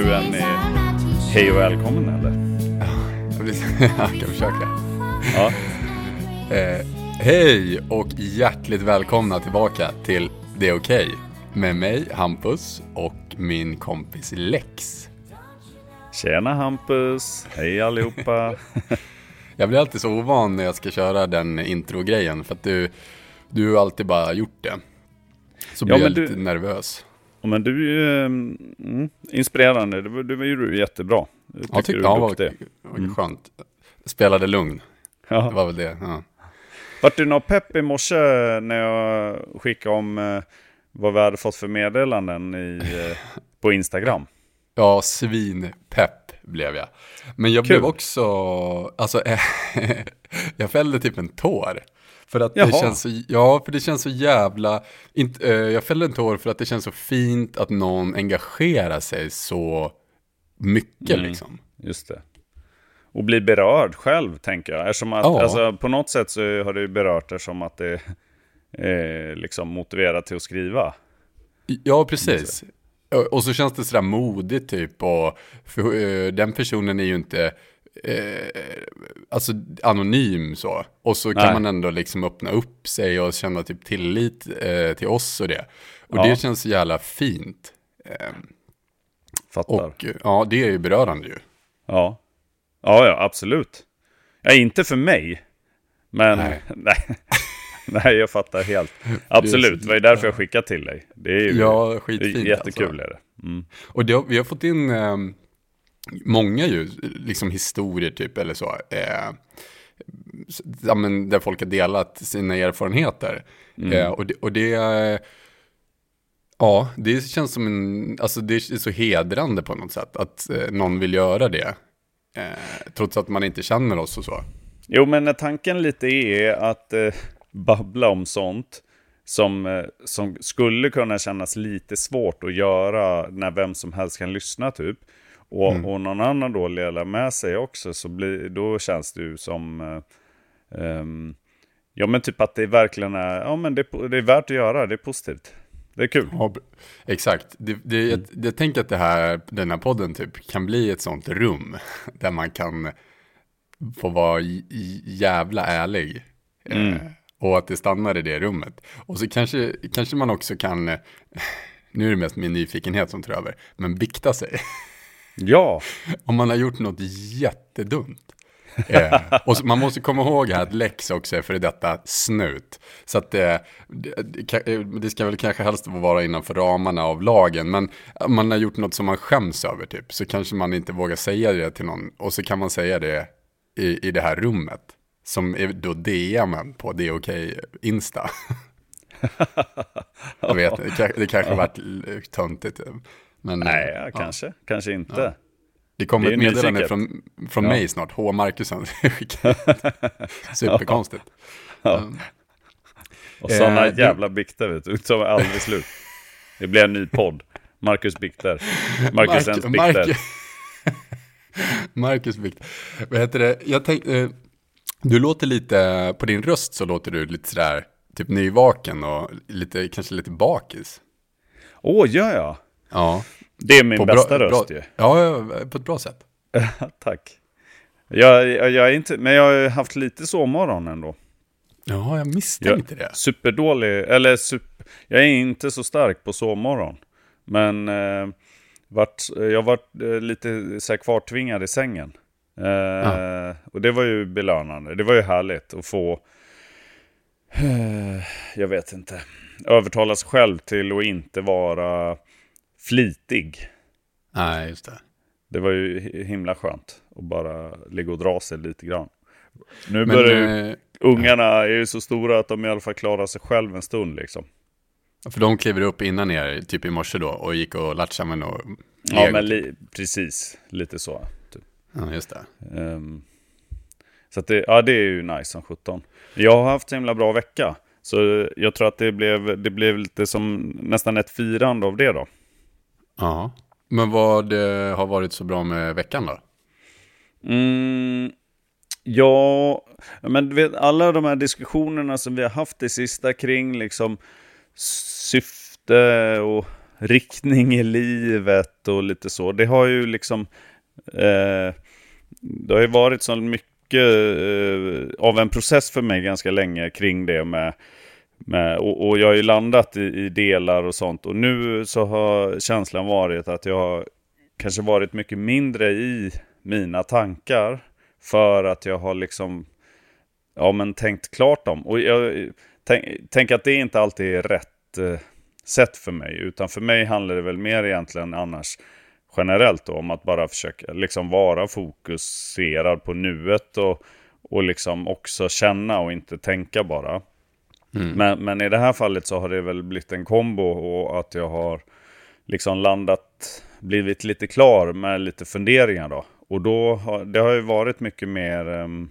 Du en Hej och välkommen eller? Jag kan försöka. Ja. Eh, hej och hjärtligt välkomna tillbaka till Det är okej. Med mig, Hampus, och min kompis Lex. Tjena Hampus, hej allihopa. Jag blir alltid så ovan när jag ska köra den introgrejen, för att du, du har alltid bara gjort det. Så blir Ja, jag lite du- nervös. Ja, men du är ju mm, inspirerande, det, var- det var ju jättebra. Jag tycker Jag tyckte du ja, var, duktig. var skönt. Spelade lugn, det Ja. var väl det. Ja. Vart du någon pepp i morse när jag skickade om eh, vad vi hade fått för meddelanden i, eh, på Instagram? Ja, svinpepp blev jag. Men jag Kul. blev också, alltså, jag fällde typ en tår. För att det känns så, ja, för det känns så jävla, inte, eh, jag fällde en tår för att det känns så fint att någon engagerar sig så mycket Mm. liksom. Just det. Och bli berörd själv, tänker jag. Eftersom att, Ja. alltså, på något sätt så har ju berört det som att det är liksom motiverat till att skriva. Ja, precis. Och så känns det sådär modigt typ och för, eh, den personen är ju inte eh, alltså anonym så. Och så kan Nej. man ändå liksom öppna upp sig och känna typ tillit eh, till oss och det. Och Ja. det känns så jävla fint. Eh, Fattar. och eh, ja, det är ju berörande ju. Ja. ja, ja, absolut. Ja, inte för mig. Men Nej. nej. nej, jag fattar helt. Absolut, det var ju därför jag skickade till dig. Det är ju Ja, det är skitfint jättekul. alltså. Är det. Mm. Och det, vi har fått in eh, många ju, liksom historier typ eller så. Eh, ja, men där folk har delat sina erfarenheter. Eh, och det, och det ja, det känns som en, alltså det är så hedrande på något sätt att eh, någon vill göra det. Eh, trots att man inte känner oss och så. Jo, men tanken lite är att eh, babbla om sånt som, eh, som skulle kunna kännas lite svårt att göra när vem som helst kan lyssna typ. Och, och någon annan då delar med sig också, så blir, då känns det ju som... Eh, ehm, ja, men typ att det verkligen är, ja, men det, är- det är värt att göra, det är positivt. Det är kul. Ja, exakt. Det, det, jag, jag tänker att det här, den här podden typ kan bli ett sånt rum där man kan få vara jävla ärlig. Eh, och att det stannar i det rummet. Och så kanske, kanske man också kan, eh, nu är det mest min nyfikenhet som tar över, men bikta sig. Ja, Om man har gjort något jättedumt. Eh, och så, man måste komma ihåg här att Lex också är för detta snut. Så att eh, det, det, eh, ska väl kanske helst vara innanför ramarna av lagen. Men om man har gjort något som man skäms över typ. Så kanske man inte vågar säga det till någon. Och så kan man säga det i, i det här rummet. Som är då DMen på Det är okej Insta. Jag vet, det, det kanske varit töntigt. Men, nej, ja, ja. kanske, kanske inte. Det kommer Det är ett meddelande från, från Ja. mig snart, H. Markusson. Superkonstigt. Um, Och sådana Eh, jävla bikter vet du, som aldrig slut. Det blir en ny podd. Marcus Bikter. Marcus ens bikter. Marcus, Marcus Bikt. Vad heter det? Jag tänkte, eh, du låter lite, på din röst så låter du lite sådär, typ nyvaken och lite, kanske lite bakis. Åh, gör jag? Ja. Det är min På bästa bra, röst bra, ju. Ja, ja, på ett bra sätt. Tack. Jag, jag, jag är inte, men jag har haft lite sovmorgon ändå. Ja, jag Jag, misstänkte det. superdålig, eller super, jag är inte så stark på sovmorgon. Men eh, vart, jag var eh, lite så här kvartvingad i sängen. Eh, Och det var ju belönande. Det var ju härligt att få, eh, jag vet inte, övertala sig själv till att inte vara flitig. Nej, just det. Det var ju hi- himla skönt att bara ligga och dra sig lite grann. Nu Men, börjar ju, eh, ungarna är ju så stora att de i alla fall klarar sig själv en stund liksom. för de kliver upp innan er, typ i morse då, och gick och latchade med något. Ja, men li- precis. Lite så. Typ. Ja, just det. Ehm, så det, ja, det är ju nice som 17. Jag har haft en himla bra vecka. Så jag tror att det blev, det blev lite som nästan ett firande av det då. Ja. Men vad eh, har varit så bra med veckan då? Mm, ja, men du vet alla de här diskussionerna som vi har haft det sista kring liksom syfte och riktning i livet och lite så. Det har ju liksom, eh, det har ju varit så mycket eh, av en process för mig ganska länge kring det med, med och, och, jag har ju landat i, i, delar och sånt. Och nu så har känslan varit att jag har kanske varit mycket mindre i mina tankar. För att jag har liksom, ja men tänkt klart dem. Och jag tänker tänk att det inte alltid är rätt eh, sätt för mig. Utan för mig handlar det väl mer egentligen annars generellt då, om att bara försöka liksom vara fokuserad på nuet och, och liksom också känna och inte tänka bara. Mm. Men, men i det här fallet så har det väl blivit en kombo och att jag har liksom landat, blivit lite klar med lite funderingar då. Och då har det har ju varit mycket mer um,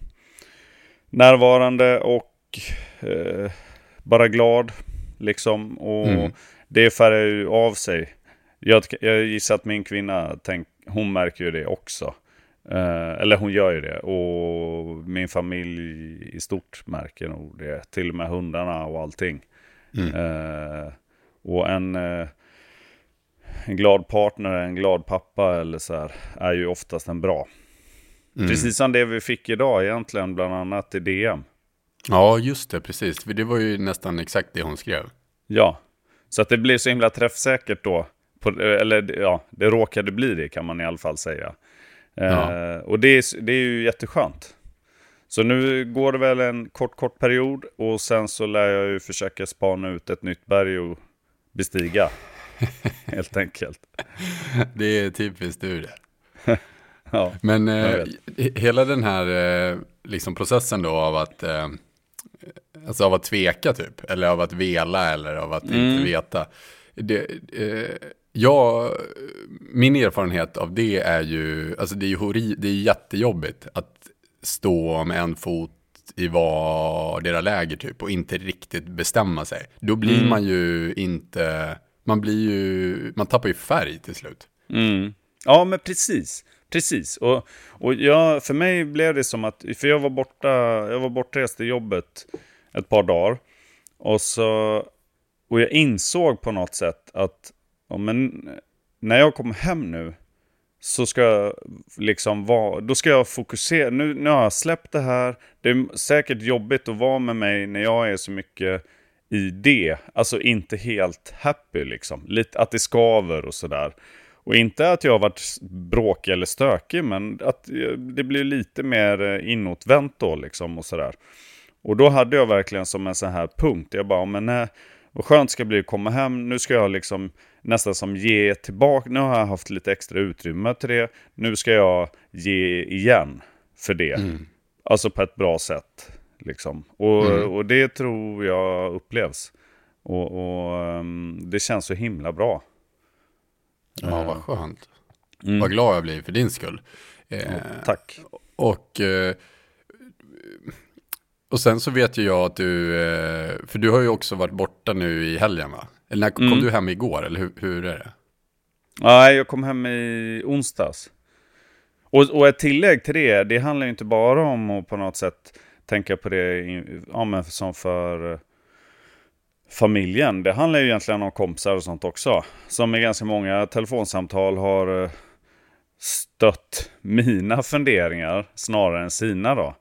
närvarande och uh, bara glad liksom. Och mm. det färgar ju av sig. Jag, jag gissar att min kvinna, tänk, hon märker ju det också. Uh, eller hon gör ju det. Och min familj i stort märker nog det. Till och med hundarna och allting. Mm. Uh, och en, uh, en glad partner, en glad pappa eller så här, är ju oftast en bra. Mm. Precis som det vi fick idag egentligen, bland annat i DM. Ja, just det, precis. För det var ju nästan exakt det hon skrev. Ja, så att det blev så himla träffsäkert då. På, eller ja, det råkade bli det kan man i alla fall säga. Ja. Eh, och det är, det är ju jätteskönt. Så nu går det väl en kort, kort period och sen så lär jag ju försöka spana ut ett nytt berg och bestiga. Helt enkelt. Det är typiskt du det. ja, Men eh, hela den här eh, liksom processen då av att eh, Alltså av att tveka typ, eller av att vela eller av att mm. inte veta. Det, eh, ja, min erfarenhet av det är ju, alltså det är hori, det är jättejobbigt att stå med en fot i vardera läger typ och inte riktigt bestämma sig. Då blir mm. man ju inte, man blir ju, man tappar ju färg till slut. Mm. Ja, men precis. Precis, och, och jag, för mig blev det som att, för jag var borta, jag var bortrest i jobbet ett par dagar. Och, så, och jag insåg på något sätt att ja, men, eh, när jag kommer hem nu så ska jag liksom vara, då ska jag fokusera, nu, nu har jag släppt det här, det är säkert jobbigt att vara med mig när jag är så mycket i det, alltså inte helt happy liksom, lite att det skaver och sådär. Och inte att jag har varit bråkig eller stökig, men att eh, det blir lite mer eh, inåtvänt då liksom och sådär. Och då hade jag verkligen som en sån här punkt. Jag bara, men nej, vad skönt ska det bli att komma hem. Nu ska jag liksom nästan som ge tillbaka. Nu har jag haft lite extra utrymme till det. Nu ska jag ge igen för det. Mm. Alltså på ett bra sätt. Liksom. Och, mm. och det tror jag upplevs. Och, och um, det känns så himla bra. Ja, vad skönt. Mm. Vad glad jag blir för din skull. Eh, tack. Och, eh, och sen så vet ju jag att du, eh, för du har ju också varit borta nu i helgen va? Eller när, kom mm. du hem igår, eller hur, hur är det? Nej, jag kom hem i onsdags. Och, och ett tillägg till det, det handlar ju inte bara om att på något sätt tänka på det ja, men som för familjen. Det handlar ju egentligen om kompisar och sånt också. Som i ganska många telefonsamtal har eh, stött mina funderingar snarare än sina då.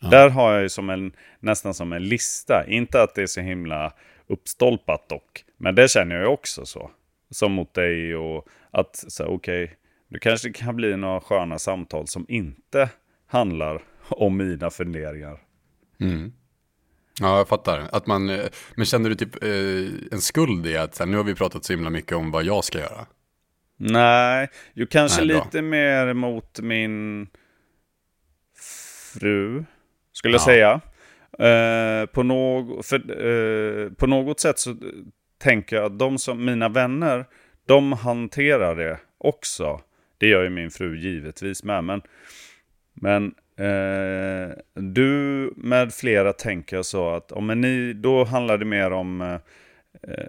Ja. Där har jag ju som en, nästan som en lista. Inte att det är så himla uppstolpat dock. Men det känner jag också så. Som mot dig och att så okej, okay, det kanske kan bli några sköna samtal som inte handlar om mina funderingar. Mm. Ja, jag fattar. Att man, eh, men känner du typ eh, en skuld i att här, nu har vi pratat så himla mycket om vad jag ska göra? Nej, ju kanske Nej, lite mer mot min fru, skulle ja. jag säga. Eh, på, någ för, eh, på något sätt så tänker jag att de som, mina vänner, de hanterar det också. Det gör ju min fru givetvis med, men, men Eh, du med flera tänker så att om ni, då handlar det mer om eh,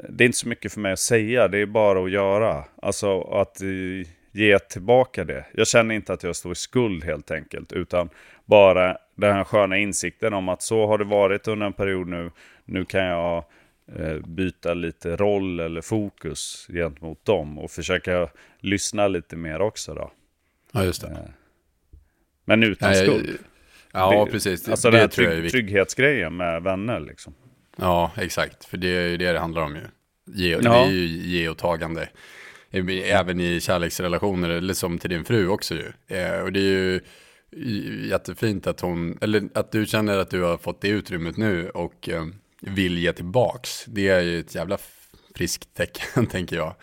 det är inte så mycket för mig att säga, det är bara att göra. Alltså att eh, ge tillbaka det. Jag känner inte att jag står i skuld helt enkelt, utan bara den här sköna insikten om att så har det varit under en period nu. Nu kan jag byta lite roll eller fokus gentemot dem och försöka lyssna lite mer också då. Ja, just det. Men utan Nej, skuld. Ja, Det- precis. Alltså det den här jag är trygg, viktigt. trygghetsgrejen med vänner liksom. Ja, exakt. För det är ju det det handlar om ju. Ge, Ja. Det är ju ge och tagande. Även i kärleksrelationer, eller som till din fru också ju. Eh, och det är ju jättefint att hon, eller att du känner att du har fått det utrymmet nu och eh, vill ge tillbaks. Det är ju ett jävla friskt tecken, tänker jag.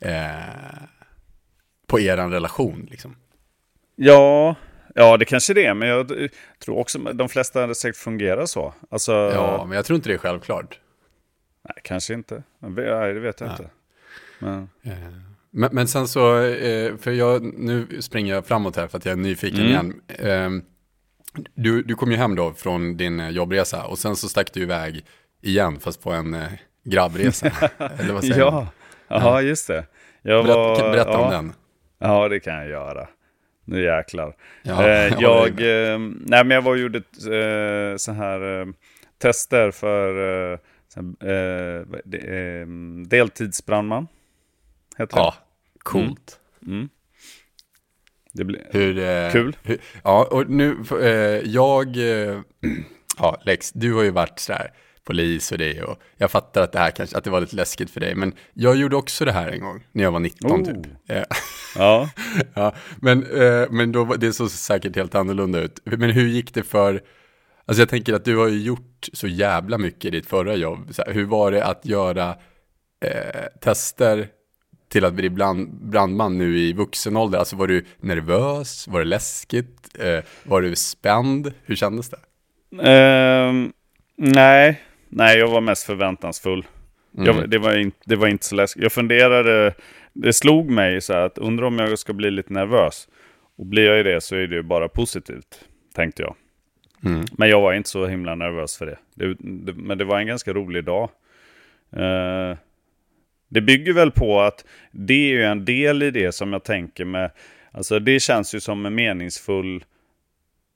Eh, på eran relation, liksom. Ja, ja det kanske det är. Men jag eh, tror också att de flesta säkert fungerar så. Alltså, Ja, men jag tror inte det är självklart. nej, kanske inte. Nej, det vet jag inte. Men, Men, men sen så, eh, för jag, nu springer jag framåt här för att jag är nyfiken Mm. igen. Du, du kom ju hem då från din eh, jobbresa och sen så stack du iväg igen fast på en eh, grabbresa. Eller vad säger ja, ja, just det. Jag Berätta, var, kan- berätta ja, om den. Ja, det kan jag göra. Nu jäklar. Ja, eh, ja, jag, det eh, nej, men jag var och gjorde eh, så här eh, tester för eh, eh, vad- det, eh, deltidsbrandman. Heter Ja, coolt. det. Mm. Det blir, Hur, eh, Kul. Hur, ja, och nu, eh, jag, eh, ja, Lex, du har ju varit sådär polis och det och jag fattar att det här kanske, att det var lite läskigt för dig, men jag gjorde också det här en gång när jag var 19 Oh. typ. Ja. ja, men, eh, men då, det såg säkert helt annorlunda ut. Men hur gick det för, alltså jag tänker att du har ju gjort så jävla mycket i ditt förra jobb. Här, hur var det att göra eh, tester till att bli brand, brandman nu i vuxen ålder? Alltså var du nervös? Var det läskigt? Eh, var du spänd? Hur kändes det? Ehm, nej, nej, jag var mest förväntansfull. Mm. Jag, det, var inte, det var inte så läskigt. Jag funderade, det slog mig så här att undrar om jag ska bli lite nervös. Och blir jag i det så är det ju bara positivt, tänkte jag. Mm. Men jag var inte så himla nervös för det. det, det men det var en ganska rolig dag. Eh, det bygger väl på att det är ju en del i det som jag tänker med, alltså det känns ju som en meningsfull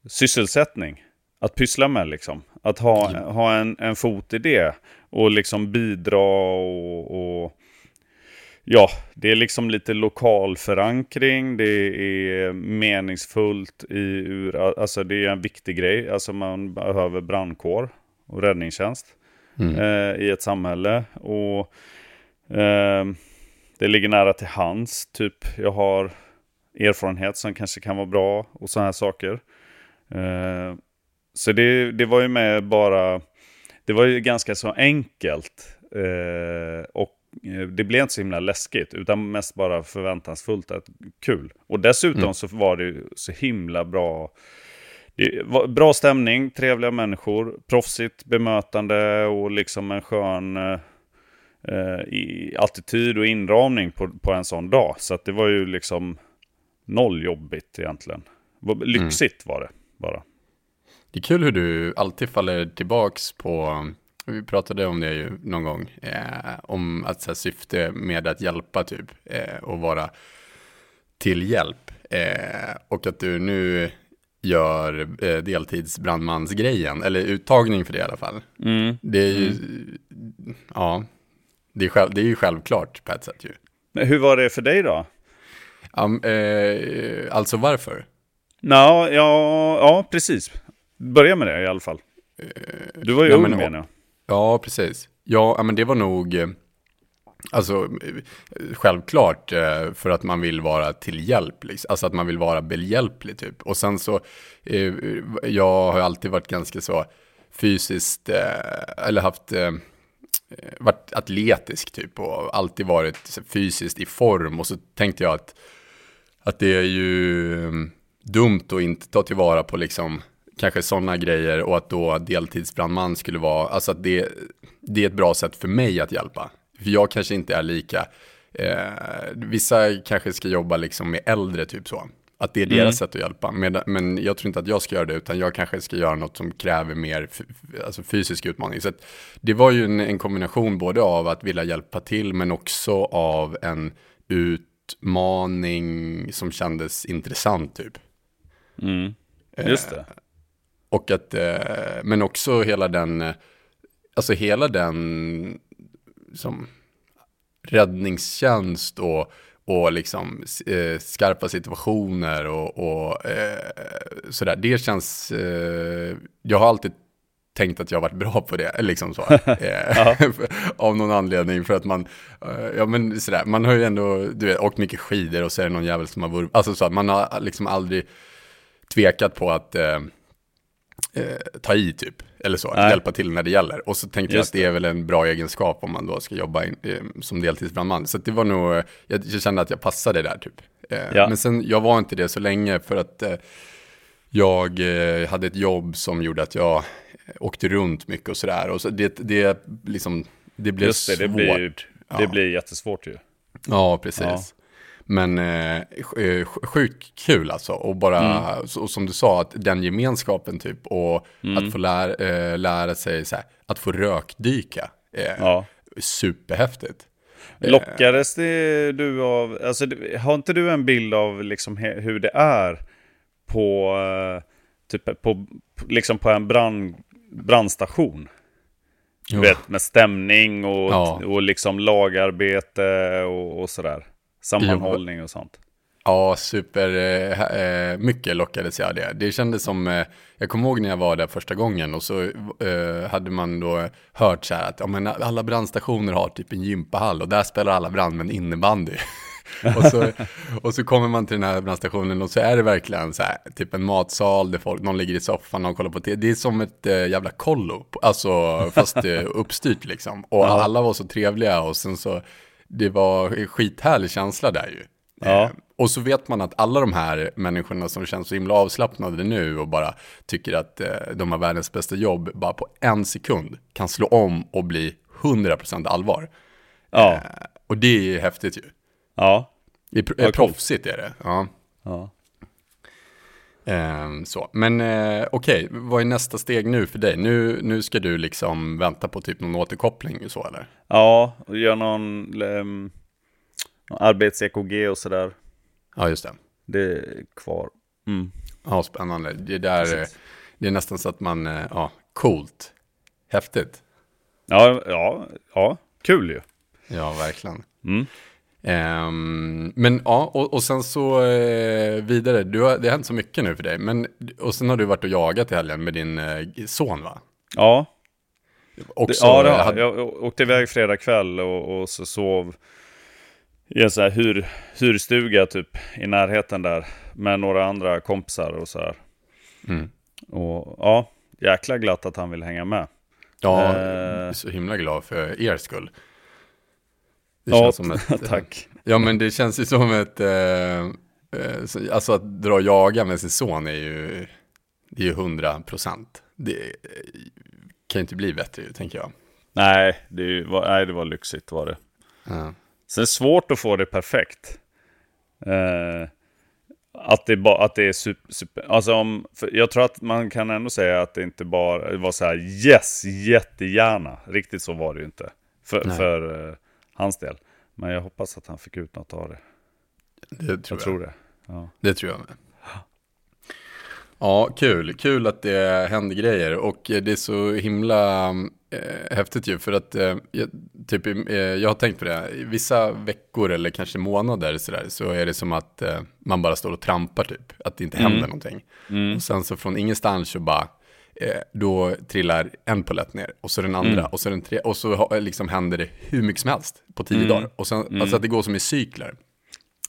sysselsättning. Att pyssla med liksom. Att ha, Ja. ha en, en fot i det. Och liksom bidra och, och Ja, det är liksom lite lokal förankring. Det är meningsfullt i ur, alltså det är en viktig grej. Alltså man behöver brandkår och räddningstjänst Mm. eh, i ett samhälle. Och det ligger nära till hands. Typ jag har erfarenhet som kanske kan vara bra och sådana här saker. Eh, så det, det var ju med bara, det var ju ganska så enkelt. Eh, och eh, det blev inte så himla läskigt, utan mest bara förväntansfullt att kul. Och dessutom Mm. så var det ju så himla bra. Det var bra stämning, trevliga människor, proffsigt bemötande och liksom en skön eh, i attityd och inramning på, på en sån dag. Så det var ju liksom noll jobbigt egentligen. Vad- Lyxigt var det bara. Det är kul hur du alltid faller tillbaks på, vi pratade om det ju någon gång, eh, om att så här, syfte med att hjälpa typ eh, och vara till hjälp. Eh, och att du nu gör eh, deltidsbrandmansgrejen, eller uttagning för det i alla fall. Mm. Det är ju, ja, det är, själv, det är ju självklart på ett sätt ju. Men hur var det för dig då? Um, eh, alltså varför? Nå, ja, ja, precis. Börja med det i alla fall. Du var ju ja, ung men- menar jag. Ja, precis. Ja, men det var nog, eh, alltså eh, självklart eh, för att man vill vara till hjälp, liksom. alltså att man vill vara behjälplig typ. Och sen så, eh, jag har alltid varit ganska så fysiskt, eh, eller haft, eh, Eh, varit atletisk typ och alltid varit fysiskt i form. Och så tänkte jag att, att det är ju mm, dumt att inte ta tillvara på liksom kanske sådana grejer och att då deltidsbrandman skulle vara, alltså att det, det är ett bra sätt för mig att hjälpa. För jag kanske inte är lika, eh, vissa kanske ska jobba liksom med äldre typ så. Att det är deras Mm. sätt att hjälpa. Men, men jag tror inte att jag ska göra det, utan jag kanske ska göra något som kräver mer alltså fysisk utmaning. Så det var ju en, en kombination både av att vilja hjälpa till, men också av en utmaning som kändes intressant typ. Mm. Just det. Och att, eh, men också hela den, eh, alltså hela den som räddningstjänst och, och liksom eh, skarpa situationer och, och eh, sådär. Det känns, eh, jag har alltid tänkt att jag har varit bra på det, liksom så. Eh, av någon anledning, för att man, eh, ja men sådär, man har ju ändå, du vet, åkt mycket skidor och så är det någon jävel som har varit, alltså så att man har liksom aldrig tvekat på att eh, eh, ta i typ, eller så, att hjälpa till när det gäller. Och så tänkte Just jag att det är väl en bra egenskap om man då ska jobba in, eh, som deltidsbrandman. Så det var nog, jag, kände att jag passade där typ. Eh, ja. Men sen, jag var inte det så länge för att jag hade ett jobb som gjorde att jag åkte runt mycket och sådär. Och så det, det, liksom, det blev Just det, svårt. Det blir, det ja. blir jättesvårt ju. Ja, precis. Ja. Men eh, eh sjukt kul alltså. Och bara, mm. och som du sa, att den gemenskapen typ. Och mm. att få lära, eh, lära sig så här, att få rökdyka. Eh, ja. Superhäftigt. Lockades det du av, alltså har inte du en bild av liksom hur det är på, eh, typ på, liksom på en brand, brandstation. Du vet, med stämning och, ja. och liksom lagarbete och, och sådär. Sammanhållning och sånt. Ja, super eh, eh, mycket lockades jag det. Det kändes som, eh, jag kommer ihåg när jag var där första gången och så eh, hade man då hört så här att ja, men alla brandstationer har typ en gympahall och där spelar alla brandmän innebandy. och, så, och så kommer man till den här brandstationen och så är det verkligen så här, typ en matsal där folk, någon ligger i soffan och kollar på tv. Det är som ett äh, jävla kollo, alltså fast äh, uppstyrt liksom. Och alla var så trevliga och sen så, det var skithärlig känsla där ju. Ja. Eh, och så vet man att alla de här människorna som känns så himla avslappnade nu och bara tycker att eh, de har världens bästa jobb, bara på en sekund kan slå om och bli 100% allvar. Ja. Eh, och det är häftigt ju. Ja. Det är, pr- är proffsigt är det. Ja. ja. Um, så. Men uh, okej, okay. vad är nästa steg nu för dig? Nu, nu ska du liksom vänta på typ någon återkoppling så eller? Ja, och göra någon um, arbets-EKG och sådär. Ja, just det. Det är kvar. Mm. Ja, spännande. Det, där, det är nästan så att man, uh, ja, coolt. Häftigt. Ja, ja, ja, kul ju. Ja, verkligen. Mm. Um, men ja, och, och sen så uh, vidare, du har, det har hänt så mycket nu för dig. Men, och sen har du varit och jagat i helgen med din uh, son va? Ja. Också, ja, det har hade... jag. åkte iväg fredag kväll och, och så sov i en sån här hyr, hyrstuga typ i närheten där. Med några andra kompisar och så här. Mm. Och ja, jäkla glatt att han vill hänga med. Ja, uh, så himla glad för er skull. Det ja, känns som ett, tack. Ja, men det känns ju som ett, eh, eh, alltså att dra och jaga med sin son är ju, det är ju hundra procent. Det kan ju inte bli bättre, tänker jag. Nej, det var, nej, det var lyxigt var det. Ja. Sen är det svårt att få det perfekt. Eh, att det, ba, att det är super, super alltså om, jag tror att man kan ändå säga att det inte bara var så här yes, jättegärna. Riktigt så var det ju inte. För, för eh, hans del. Men jag hoppas att han fick ut något av det. Det tror jag. jag. Tror det. Ja. det tror jag med. Ja, kul. Kul att det händer grejer och det är så himla eh, häftigt ju för att eh, jag, typ, eh, jag har tänkt på det. Vissa veckor eller kanske månader så, där, så är det som att eh, man bara står och trampar typ. Att det inte händer mm. någonting. Mm. Och sen så från ingenstans så bara Eh, då trillar en polett ner och så den andra mm. och så den tre och så liksom händer det hur mycket som helst på tio mm. dagar. Och sen, mm. alltså att det går som i cykler.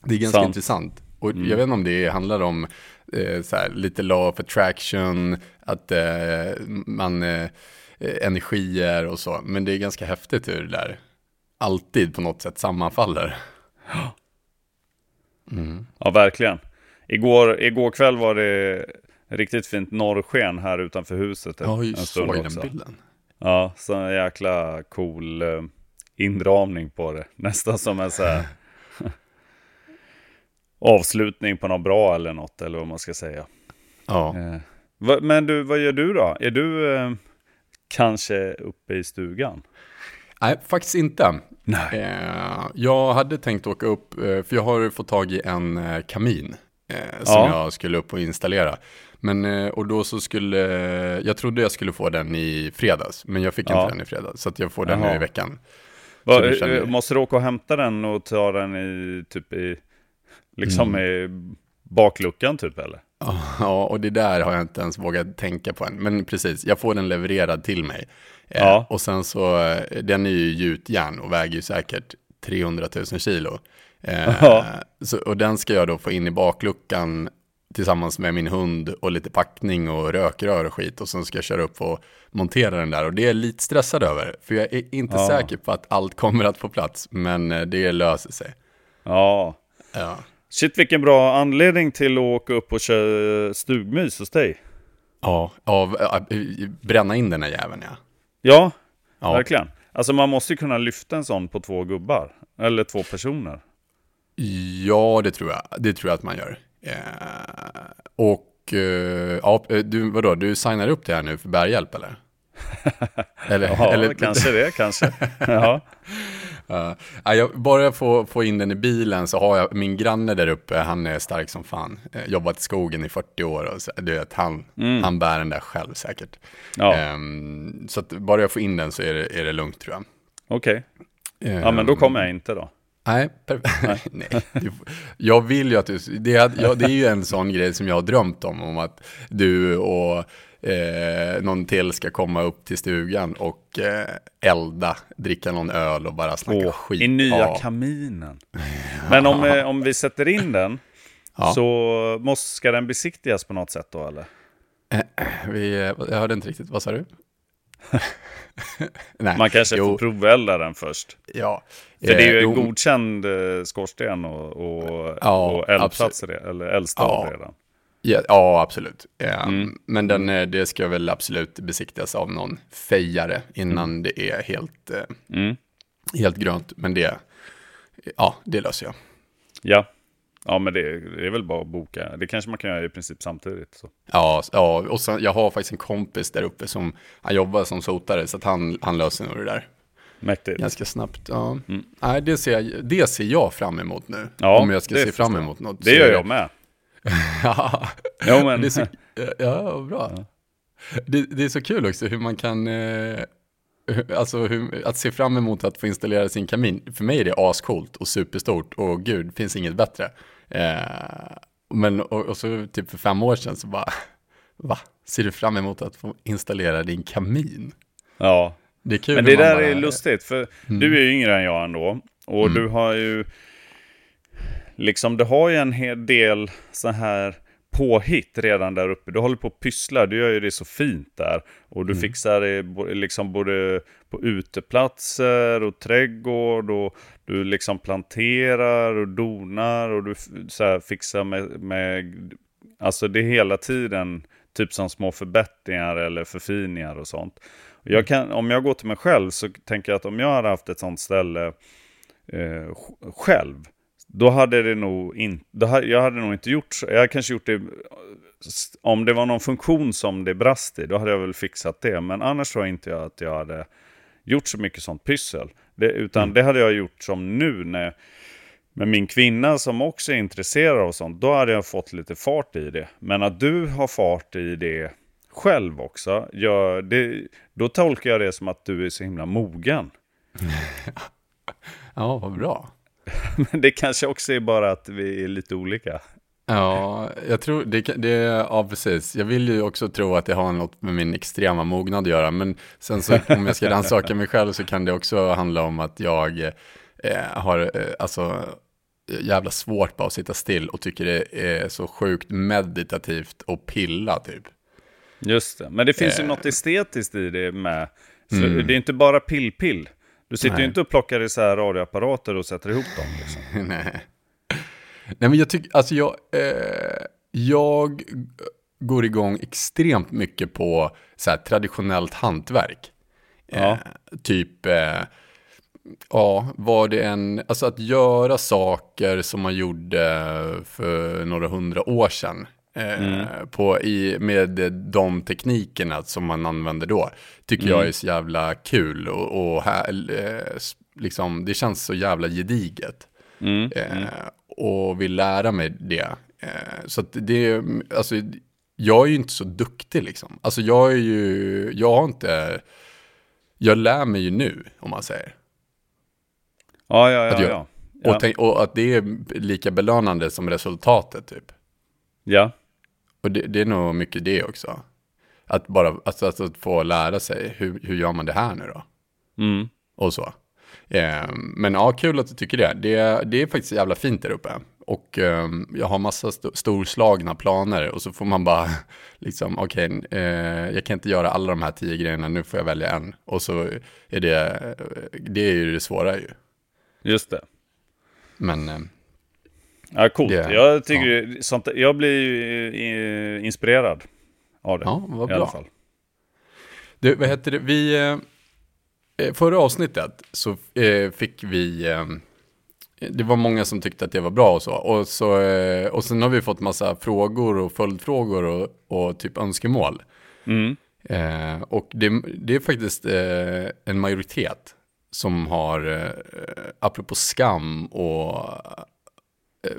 Det är ganska Sant. intressant. Och mm. jag vet inte om det handlar om eh, här, lite law of attraction, att eh, man eh, energier och så. Men det är ganska häftigt hur det där alltid på något sätt sammanfaller. Mm. Ja, verkligen. Igår, igår kväll var det Riktigt fint norrsken här utanför huset ja, en stund också. den bilden. Ja, så en jäkla cool eh, inramning på det. Nästan som en så här avslutning på något bra eller något, eller vad man ska säga. Ja. Eh, va, men du, vad gör du då? Är du eh, kanske uppe i stugan? Nej, faktiskt inte. Nej. Eh, jag hade tänkt åka upp, för jag har fått tag i en kamin som Ja. jag skulle upp och installera. Men, eh, och då så skulle, jag trodde jag skulle få den i fredags, men jag fick Ja. inte den i fredags. Så jag får den Jaha. nu i veckan. Va, du känner- eh, Måste du åka och hämta den och ta den i typ i, liksom Mm. i bakluckan typ eller? Ja, och det där har jag inte ens vågat tänka på än. Men precis, jag får den levererad till mig. Eh, Ja. Och sen så, eh, den är ju gjutjärn och väger ju säkert 300 000 kilo. Eh, Ja. så, och den ska jag då få in i bakluckan tillsammans med min hund och lite packning och rökrör och skit. Och sen ska jag köra upp och montera den där. Och det är jag lite stressad över. För jag är inte Ja. säker på att allt kommer att få plats. Men eh, det löser sig. Ja. Ja. Shit vilken bra anledning till att åka upp och köra stugmys hos dig. Ja, av, äh, bränna in den här jäveln ja. Ja, Ja, verkligen. Alltså man måste ju kunna lyfta en sån på två gubbar. Eller två personer. Ja, det tror jag. Det tror jag att man gör. Eh, och eh, ja, du, vadå, du signar upp det här nu för bärhjälp eller? eller, Ja, eller kanske det, kanske. Ja. Ja, jag, bara jag får, får in den i bilen så har jag min granne där uppe, han är stark som fan. Eh, jobbat i skogen i 40 år och så, du vet, han, han bär den där själv säkert. Ja, Ehm, så bara jag får in den så är det, är det lugnt tror jag. okej. Ja, men då kommer jag inte då. Nej, nej. Du, jag vill ju att du, det är, ja, det är ju en sån grej som jag har drömt om, om att du och eh, någon till ska komma upp till stugan och eh, elda, dricka någon öl och bara snacka Åh, skit. I nya Ja. kaminen. Men om, eh, om vi sätter in den, Ja. så måste, ska den besiktigas på något sätt då eller? Vi, eh, jag hörde inte riktigt, vad sa du? Man kanske jo, får provelda den först. ja. För det är ju Eh, en jo, godkänd eh, skorsten och, och, Ja, och eldplats, eller eldstad Ja. redan. Ja, ja absolut. Eh, Mm. Men den, eh, det ska väl absolut besiktigas av någon fejare innan det är helt, Mm. helt grönt. Men det, ja, det löser jag. Ja. Ja, men det, det är väl bara att boka. Det kanske man kan göra i princip samtidigt. Så. Ja, ja och sen, jag har faktiskt en kompis där uppe som, han jobbar som sotare, så att han, han löser nog det där Mäktigt. ganska snabbt. Ja. Nej, det ser, jag, det ser jag fram emot nu. Mm. Ja, om jag ska se fram emot något. Det gör jag med. Ja, Jo, men... det så, ja, bra. Det, det är så kul också hur man kan, eh, alltså hur, att se fram emot att få installera sin kamin. För mig är det ascoolt och superstort och gud, finns inget bättre. Eh, men och, och så typ för fem år sedan så bara, va? Ser du fram emot att få installera din kamin? Ja. Det är kul Men det där bara- är lustigt, för du är ju yngre än jag ändå. Och Mm. du har ju... Liksom, du har ju en hel del så här påhitt redan där uppe. Du håller på att pyssla, du gör ju det så fint där. Och Mm. du fixar det liksom både på uteplatser och trädgård och du liksom planterar och donar och du så fixar med, med... Alltså det är hela tiden typ som små förbättringar eller förfiningar och sånt. Och Jag kan, om jag går till mig själv så tänker jag att om jag hade haft ett sånt ställe eh, sj- själv, då hade det nog inte, jag hade nog inte gjort så. Jag hade kanske gjort det, om det var någon funktion som det brast i, då hade jag väl fixat det. Men annars tror jag inte jag att jag hade gjort så mycket sånt pyssel. Det, utan det hade jag gjort som nu när, med min kvinna som också är intresserad av sånt, då hade jag fått lite fart i det. Men att du har fart i det själv också, gör det, då tolkar jag det som att du är så himla mogen. Ja, vad bra. Men det kanske också är bara att vi är lite olika. Ja, jag tror det, det, ja precis. Jag vill ju också tro att det har något med min extrema mognad att göra, men sen så om jag ska rannsaka mig själv så kan det också handla om att jag eh, har, eh, alltså, jävla svårt bara att sitta still och tycker det är så sjukt meditativt och pilla typ. Just det, men det finns ju Eh. något estetiskt i det med. För Mm. Det är inte bara pill-pill. Du sitter ju Nej. inte och plockar isär radioapparater och sätter ihop dem. Liksom. Nej. Nej, men jag tycker, alltså jag, eh, jag går igång extremt mycket på så här, traditionellt hantverk. Ja. Eh, typ, eh, ja, var det en, alltså att göra saker som man gjorde för några hundra år sedan. Eh, på, i, med de teknikerna som man använder då. Tycker jag är så jävla kul och, och här, eh, liksom, det känns så jävla gediget. Mm. Eh, och vill lära mig det. Eh, så att det är, alltså, jag är ju inte så duktig liksom. Alltså jag är ju, jag har inte, jag lär mig ju nu om man säger. Ja, ja, ja. Jag- ja. Ja. Och, tänk, och att det är lika belönande som resultatet typ. ja. Och det, det är nog mycket det också. Att bara, alltså, alltså att få lära sig, hur, hur gör man det här nu då? Mm. Och så. Eh, men ja, kul att du tycker det. Det, det är faktiskt jävla fint där uppe. Och eh, jag har massa st storslagna planer och så får man bara liksom, okej, eh, jag kan inte göra alla de här tio grejerna, nu får jag välja en. Och så är det, det är ju det svåra ju. Just det. Men eh, Ja, coolt. Det- jag, tycker ju sånt, jag blir eh, inspirerad av det. ja, vad bra. fall. Du, vad heter det? Vi, eh, eh, förra avsnittet så fick vi, det var många som tyckte att det var bra och så. Och, så, och sen har vi fått massa frågor och följdfrågor och, och typ önskemål. Mm. Eh, och det, det är faktiskt eh, en majoritet som har, eh, apropå skam och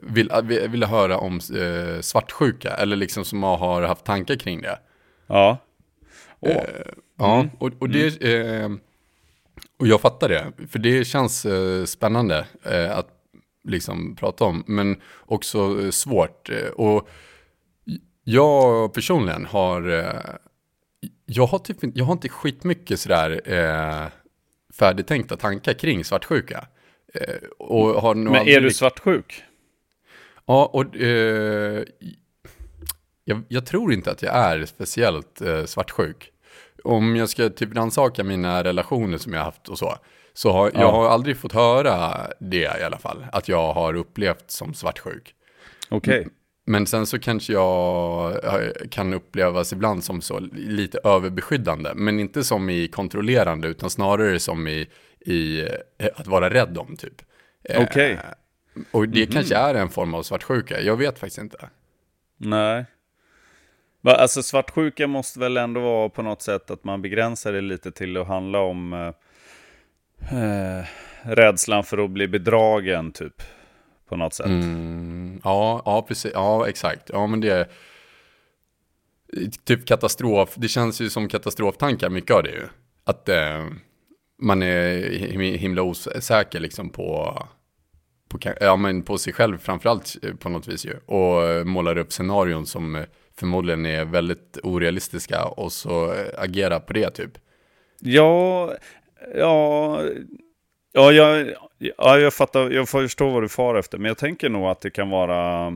vill, vill, vill höra om eh, svartsjuka, eller liksom som har haft tankar kring det. Ja. Åh. Eh, ja, och, och det... Eh, och jag fattar det, för det känns eh, spännande eh, att liksom prata om, men också eh, svårt. Eh, och jag personligen har... Eh, jag, har typ, inte- jag har inte skitmycket sådär eh, färdigtänkta tankar kring svartsjuka. Eh, och har Men aldrig är du rikt- svartsjuk? Ja, och eh, jag, jag tror inte att jag är speciellt eh, svartsjuk. Om jag ska typ rannsaka mina relationer som jag har haft och så, så har Ja. jag har aldrig fått höra det i alla fall, att jag har upplevt som svartsjuk. Okej. Men sen så kanske jag eh, kan upplevas ibland som så lite överbeskyddande, men inte som i kontrollerande, utan snarare som i, i eh, att vara rädd om typ. Eh, Okej. Och det kanske är en form av svartsjuka, jag vet faktiskt inte. Nej. Alltså svartsjuka måste väl ändå vara på något sätt att man begränsar det lite till att handla om eh, eh, rädslan för att bli bedragen typ. På något sätt. Mm, ja, ja, precis. Ja, exakt. Ja, men det är typ katastrof. Det känns ju som katastroftankar, mycket av det ju. Att eh, man är him- himla osäker liksom på, på, ja, men på sig själv framförallt eh, på något vis ju. Och eh, målar upp scenarion som eh, förmodligen är väldigt orealistiska och så eh, agera på det typ. Ja, ja, ja, jag, ja, jag fattar, jag förstår vad du far efter, men jag tänker nog att det kan vara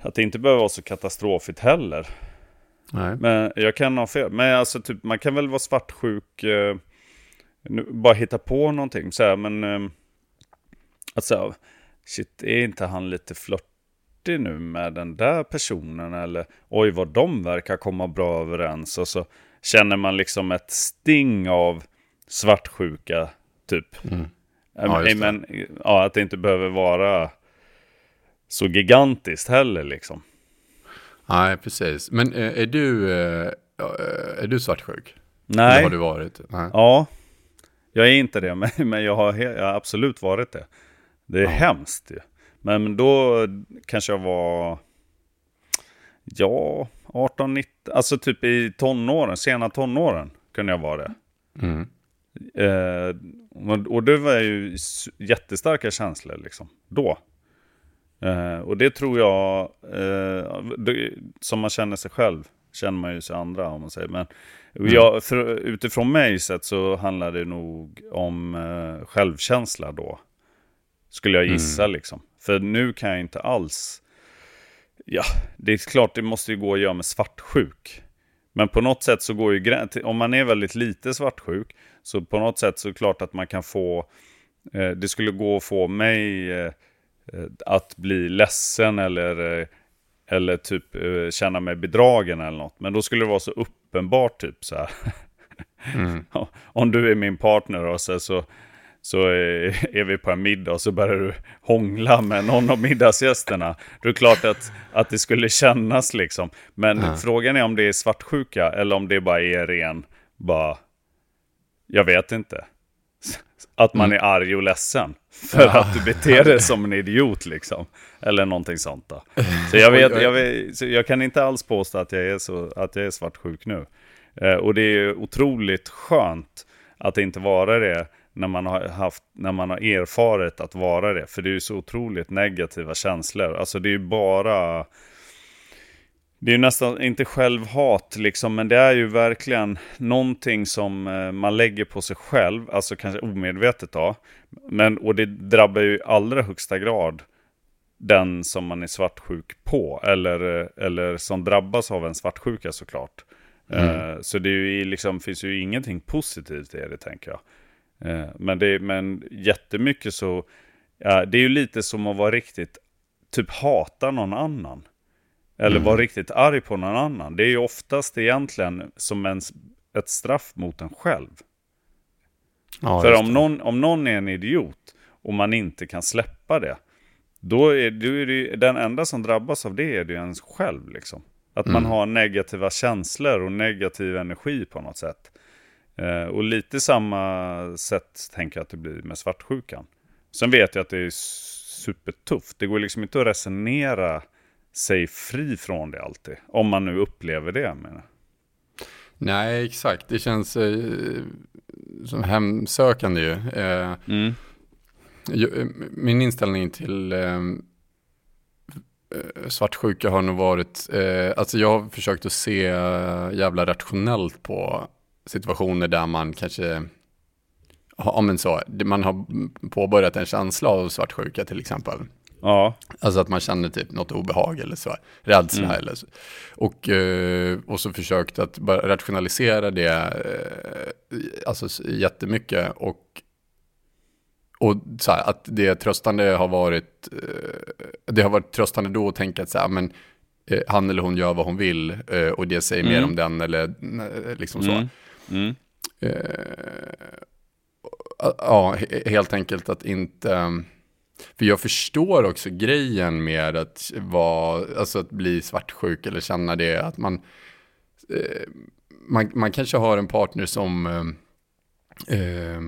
att det inte behöver vara så katastrofigt heller. Nej. Men jag kan ha fel. Men alltså typ, man kan väl vara svartsjuk, eh, nu, bara hitta på någonting. Så här, men eh, alltså, shit, är inte han lite flörtig nu med den där personen? Eller oj, vad de verkar komma bra överens. Och så känner man liksom ett sting av svartsjuka, typ. Mm. Ja, men, ja, att det inte behöver vara så gigantiskt heller liksom. Nej, precis. Men eh, är du, eh, är du svartsjuk? Nej. Eller har du varit? Nej. Ja, jag är inte det, men, jag, har, jag har absolut varit det. Det är Ja. hemskt ju. Men, då kanske jag var, ja, 18, 19, alltså typ i tonåren, sena tonåren kunde jag vara det. Mm. Eh, och, det var ju jättestarka känslor liksom, då. Eh, och det tror jag, eh, det, som man känner sig själv, känner man ju sig andra om man säger. Men jag, för, utifrån mig sett så handlar det nog om eh, självkänsla då. Skulle jag gissa liksom. För nu kan jag inte alls, ja, det är klart det måste ju gå att göra med svartsjuk. Men på något sätt så går ju gränsen, om man är väldigt lite svartsjuk, så på något sätt så är det klart att man kan få, eh, det skulle gå att få mig eh, eh, att bli ledsen eller, eh, eller typ eh, känna mig bedragen eller något. Men då skulle det vara så uppenbart typ så här. Mm. Om du är min partner och så, så, så är, är vi på en middag och så börjar du hångla med någon av middagsgästerna. Då är det klart att, att det skulle kännas liksom. Men Ja. frågan är om det är svartsjuka eller om det bara är ren, bara, jag vet inte. att man är arg och ledsen. För Ja. att du beter dig som en idiot liksom. Eller någonting sånt då. Så jag, vet, jag, vet, jag kan inte alls påstå att jag är, så, att jag är svartsjuk nu. Eh, och det är otroligt skönt att inte vara det när man, har haft, när man har erfarit att vara det. För det är ju så otroligt negativa känslor. Alltså det är ju bara... Det är ju nästan inte självhat liksom, men det är ju verkligen någonting som eh, man lägger på sig själv, alltså kanske omedvetet då. Men, och det drabbar ju i allra högsta grad den som man är svartsjuk på, eller, eh, eller som drabbas av en svartsjuka såklart. Eh, så det är ju liksom, finns ju ingenting positivt i det, tänker jag. Eh, men, det, men jättemycket så, det är ju lite som att vara riktigt, typ hata någon annan. Eller vara riktigt arg på någon annan. Det är ju oftast egentligen som en, ett straff mot en själv. Ja, För om någon, om någon är en idiot och man inte kan släppa det, då är, då är det ju, den enda som drabbas av det är det ju ens själv. Liksom. Att man har negativa känslor och negativ energi på något sätt. Eh, och lite samma sätt tänker jag att det blir med svartsjukan. Sen vet jag att det är supertufft. Det går liksom inte att resonera sig fri från det alltid. Om man nu upplever det. Men... Nej, exakt. Det känns eh, som hemsökande ju. Eh, Mm. eh, min inställning till eh, eh, svartsjuka har nog varit, eh, alltså jag har försökt att se jävla rationellt på situationer där man kanske, ja men så, man har påbörjat en känsla av svartsjuka till exempel. Ja, Alltså att man känner typ något obehag eller så, rädsla eller så. Och, eh, och så försökt att bara rationalisera det eh, alltså jättemycket och och så här, att det tröstande har varit, eh, det har varit tröstande då att tänka att så här, men han eller hon gör vad hon vill och det säger mer Mm. om den eller liksom så. Mm. Mm. Eh, ja, helt enkelt att inte... För jag förstår också grejen med att, vara, alltså att bli svartsjuk eller känna det. Att man, eh, man, man kanske har en partner som eh, eh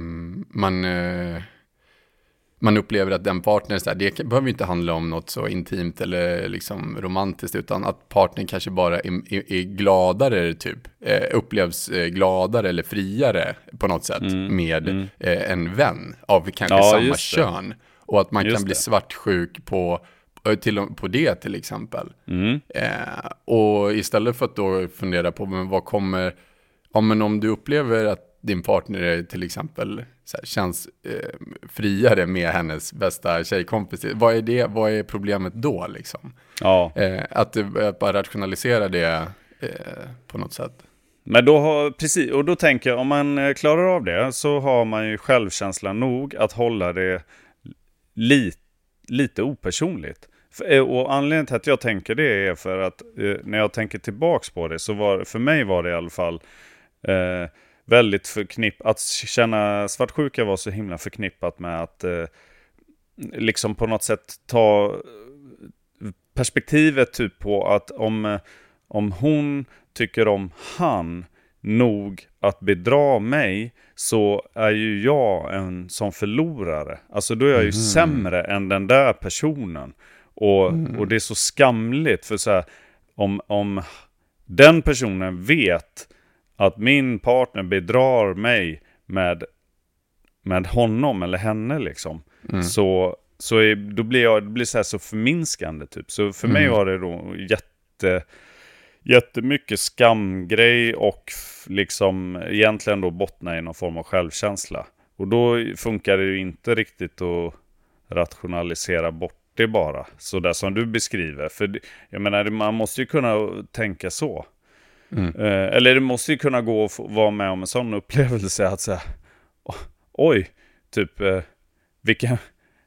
man, eh, man upplever att den partnern, så här, det behöver inte handla om något så intimt eller liksom romantiskt, utan att partnern kanske bara är, är, är gladare, typ, eh, upplevs eh, gladare eller friare på något sätt med eh, en vän av kanske Ja, samma kön. Och att man Just kan bli det. svartsjuk på, till, på det till exempel. Mm. Eh, och istället för att då fundera på, men vad kommer, ja men om du upplever att din partner till exempel här, känns eh, friare med hennes bästa tjejkompis, vad är det, vad är problemet då liksom? Ja. Eh, att, att bara rationalisera det eh, på något sätt. Men då har, precis, och då tänker jag om man eh, klarar av det så har man ju självkänsla nog att hålla det li, lite opersonligt. Eh, och anledningen till att jag tänker det är för att eh, när jag tänker tillbaks på det så var för mig var det i alla fall eh, väldigt förknippat, att känna svartsjuka var så himla förknippat med att eh, liksom på något sätt ta perspektivet typ på att om, eh, om hon tycker om han nog att bedra mig så är ju jag en som förlorare. Alltså då är jag ju sämre än den där personen. Och, och det är så skamligt för så här, om, om den personen vet att min partner bedrar mig med, med honom eller henne liksom. Så, så är, då blir jag, det blir så här så förminskande typ. Så för mig var det då jätte, jättemycket skamgrej och liksom egentligen då bottna i någon form av självkänsla. Och då funkar det ju inte riktigt att rationalisera bort det bara. Så där som du beskriver. För jag menar, man måste ju kunna tänka så. Eh, eller det måste ju kunna gå att vara med om en sån upplevelse att säga Oj, typ eh, vilken,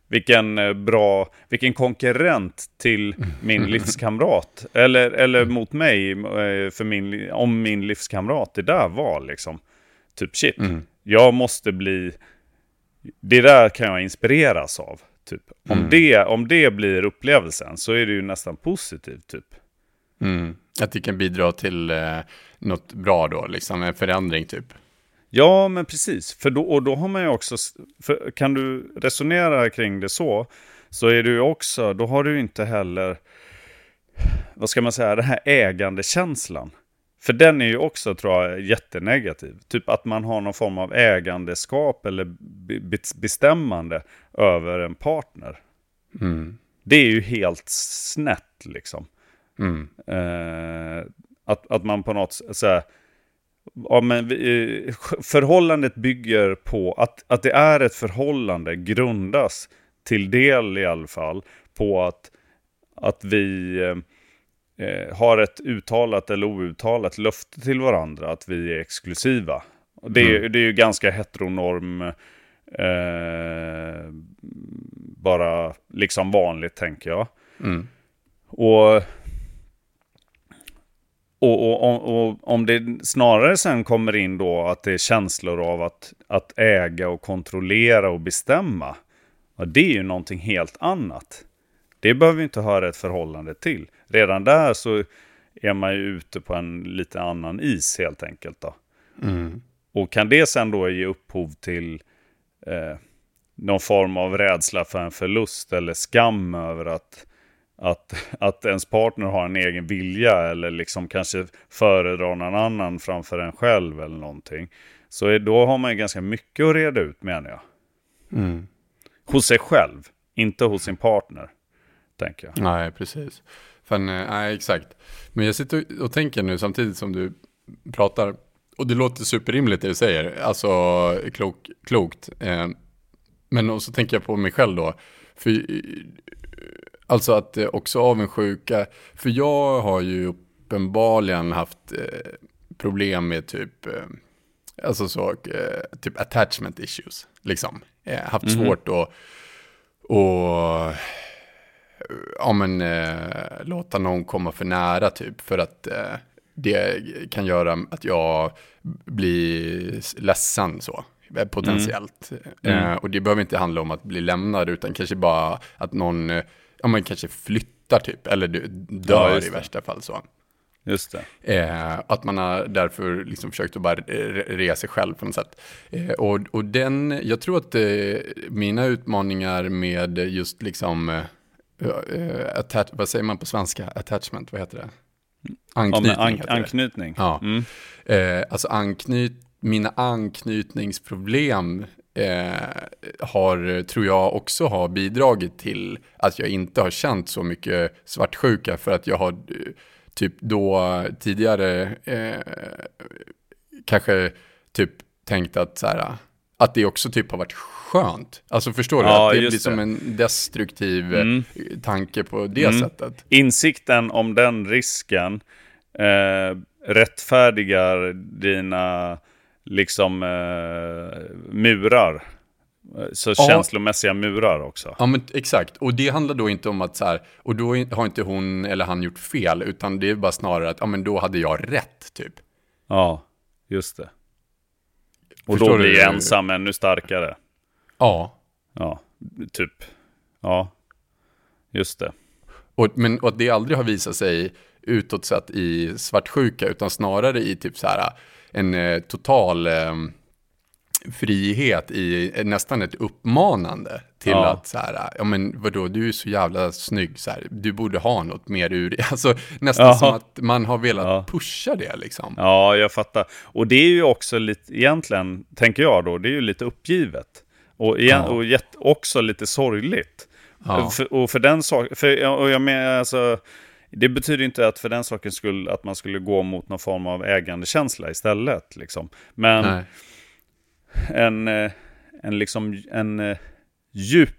vilken eh, bra, vilken konkurrent till min livskamrat. Eller, eller mot mig, för min, om min livskamrat det där var liksom. Typ shit, jag måste bli, det där kan jag inspireras av. Typ. Om, det, om det blir upplevelsen så är det ju nästan positivt typ. Mm. Att det kan bidra till eh, något bra då, liksom en förändring typ. Ja, men precis. För då, och då har man ju också, för kan du resonera kring det så, så är du också, då har du inte heller, vad ska man säga, den här ägandekänslan. För den är ju också, tror jag, jättenegativ. Typ att man har någon form av ägandeskap eller bestämmande över en partner. Mm. Det är ju helt snett liksom. Mm. Eh, att, att man på något sätt, ja, men, eh, förhållandet bygger på att, att det är ett förhållande grundas till del i alla fall på att, att vi eh, eh, har ett uttalat eller outtalat löfte till varandra att vi är exklusiva. Det, mm. det är ju ganska heteronorm, eh, bara liksom vanligt tänker jag. Mm. Och och, och, och, om det snarare sen kommer in då att det är känslor av att, att äga och kontrollera och bestämma. Ja, det är ju någonting helt annat. Det behöver vi inte höra ett förhållande till. Redan där så är man ju ute på en lite annan is helt enkelt. Då. Mm. Och kan det sen då ge upphov till eh, någon form av rädsla för en förlust eller skam över att att, att ens partner har en egen vilja eller liksom kanske föredrar någon annan framför en själv eller någonting. Så är, då har man ju ganska mycket att reda ut menar jag. Mm. Hos sig själv, inte hos sin partner. Tänker jag. Nej, precis. För, nej, exakt. Men jag sitter och tänker nu samtidigt som du pratar. Och det låter superrimligt det du säger. Alltså klok, klokt. Eh, men så tänker jag på mig själv då. För Alltså att eh, också avundsjuka. För jag har ju uppenbarligen haft eh, problem med typ, eh, alltså så, typ attachment issues. Liksom. Haft mm -hmm. svårt att, och, ja men, låta någon komma för nära typ. För att det kan göra att jag blir ledsen så potentiellt. Mm. Mm. och det behöver inte handla om att bli lämnad utan kanske bara att någon ja, man kanske flyttar typ, eller dör ja, i värsta fall så. Just det. Eh, att man har därför liksom försökt att bara rea sig själv på något sätt. Eh, och, och den, jag tror att eh, mina utmaningar med just liksom, eh, eh, attach, vad säger man på svenska? Attachment, vad heter det? Anknytning. Ja, an anknytning. Ja. Mm. Eh, alltså anknyt, mina anknytningsproblem har, tror jag också har bidragit till att jag inte har känt så mycket svartsjuka för att jag har eh, typ då tidigare eh, kanske typ tänkt att så här, att det också typ har varit skönt. Alltså förstår du? Ja, att det blir det. som en destruktiv mm. tanke på det mm. sättet. Insikten om den risken eh, rättfärdigar dina liksom eh, murar. Så ja. känslomässiga murar också. Ja, men exakt. Och det handlar då inte om att så här, och då har inte hon eller han gjort fel, utan det är bara snarare att, ja men då hade jag rätt, typ. Ja, just det. Och Förstår då blir du? ensam ännu starkare. Ja. Ja, typ. Ja, just det. Och, men och att det aldrig har visat sig utåt sett i svartsjuka, utan snarare i typ så här, en eh, total eh, frihet i eh, nästan ett uppmanande till ja. att så här, ja men vadå, du är så jävla snygg, så här, du borde ha något mer ur Alltså nästan Aha. som att man har velat ja. pusha det liksom. Ja, jag fattar. Och det är ju också lite, egentligen, tänker jag då, det är ju lite uppgivet. Och, igen, ja. och också lite sorgligt. För, och för den saken, och jag menar alltså, det betyder inte att för den sakens skull att man skulle gå mot någon form av ägandekänsla istället. Liksom. Men Nej. en, eh, en, liksom, en eh, djup,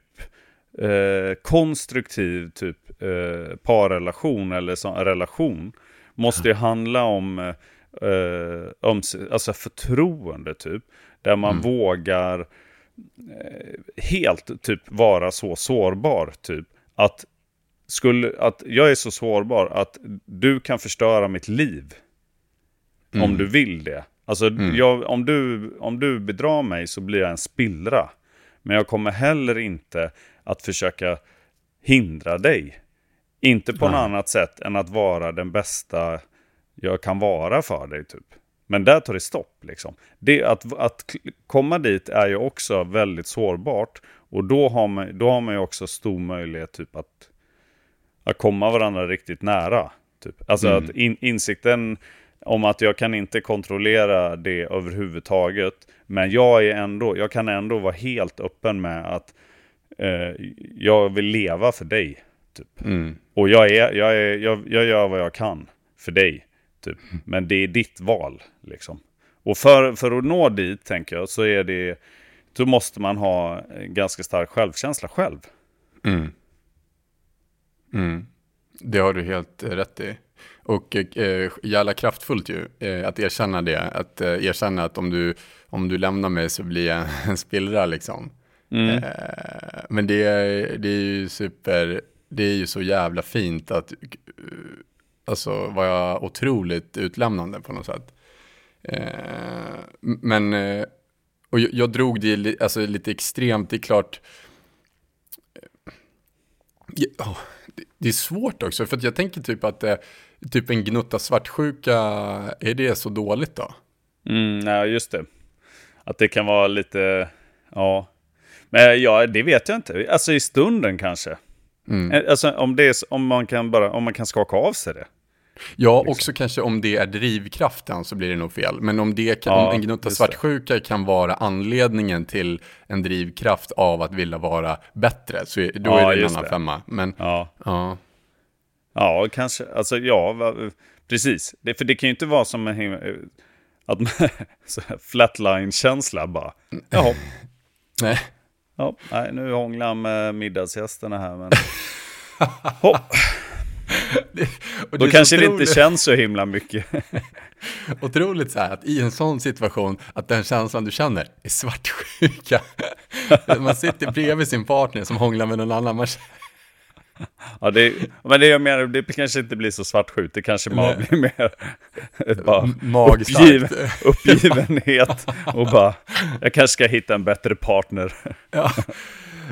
eh, konstruktiv typ eh, parrelation eller så, relation måste ju handla om, eh, om alltså förtroende typ. Där man mm. vågar eh, helt typ vara så sårbar typ. Att skulle, att jag är så sårbar att du kan förstöra mitt liv. Mm. Om du vill det. Alltså mm. jag, om, du, om du bedrar mig så blir jag en spillra. Men jag kommer heller inte att försöka hindra dig. Inte på Nej. något annat sätt än att vara den bästa jag kan vara för dig typ. Men där tar det stopp. Liksom. Det, att, att komma dit är ju också väldigt sårbart. Och då har man, då har man ju också stor möjlighet typ att, att komma varandra riktigt nära. Typ. Alltså mm. att in, insikten om att jag kan inte kontrollera det överhuvudtaget. Men jag, är ändå, jag kan ändå vara helt öppen med att eh, jag vill leva för dig. Typ. Mm. Och jag, är, jag, är, jag, jag gör vad jag kan för dig. Typ. Men det är ditt val. Liksom. Och för, för att nå dit, tänker jag, så är det... Då måste man ha ganska stark självkänsla själv. Mm. Mm. Det har du helt rätt i. Och eh, jävla kraftfullt ju, eh, att erkänna det. Att eh, erkänna att om du, om du lämnar mig så blir jag en spillra liksom. Mm. Eh, men det, det är ju super, det är ju så jävla fint att, eh, alltså var jag otroligt utlämnande på något sätt. Eh, men, och jag, jag, drog det alltså, lite extremt, det är klart, oh, det är svårt också, för jag tänker typ att typ en gnutta svartsjuka, är det så dåligt då? Mm, nej, just det. Att det kan vara lite, ja. Men ja, det vet jag inte. Alltså i stunden kanske. Mm. Eh, alltså om, det är, om, man kan bara, om man kan skaka av sig det. Ja, liksom. också kanske om det är drivkraften så blir det nog fel. Men om, det kan, ja, om en gnutta svartsjuka kan vara anledningen till en drivkraft av att vilja vara bättre, så då ja, är det en annan det. femma. Men, ja. ja. Ja, kanske. Alltså ja, precis. Det, för det kan ju inte vara som en att flatline-känsla bara. Jaha. nej. Ja, nej, nu hånglar han med middagsgästerna här. Men... Hopp. Det, Då kanske det inte känns så himla mycket. otroligt så här att i en sån situation att den känslan du känner är svartsjuka. Man sitter bredvid sin partner som hånglar med någon annan. Man Ja, det, men det jag menar, det kanske inte blir så svartsjukt. Det kanske bara blir mer bara uppgiven, uppgivenhet. Och bara, jag kanske ska hitta en bättre partner. Ja.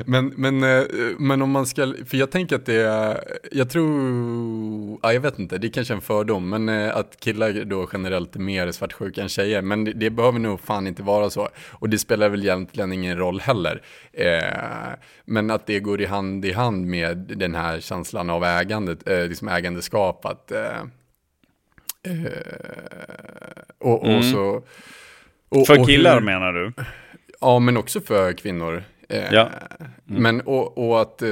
Men, men, eh, men om man ska, för jag tänker att det är, jag tror, ja, jag vet inte, det är kanske en fördom, men eh, att killar då generellt är mer svartsjuka än tjejer, men det, det behöver nog fan inte vara så. Och det spelar väl egentligen ingen roll heller. Eh, men att det går i hand i hand med den här känslan av ägandet, eh, liksom ägandeskap, att eh, eh och, och mm. så... Och, för killar hur, menar du? Ja, men också för kvinnor. Eh, ja. Mm. Men och, och att, eh,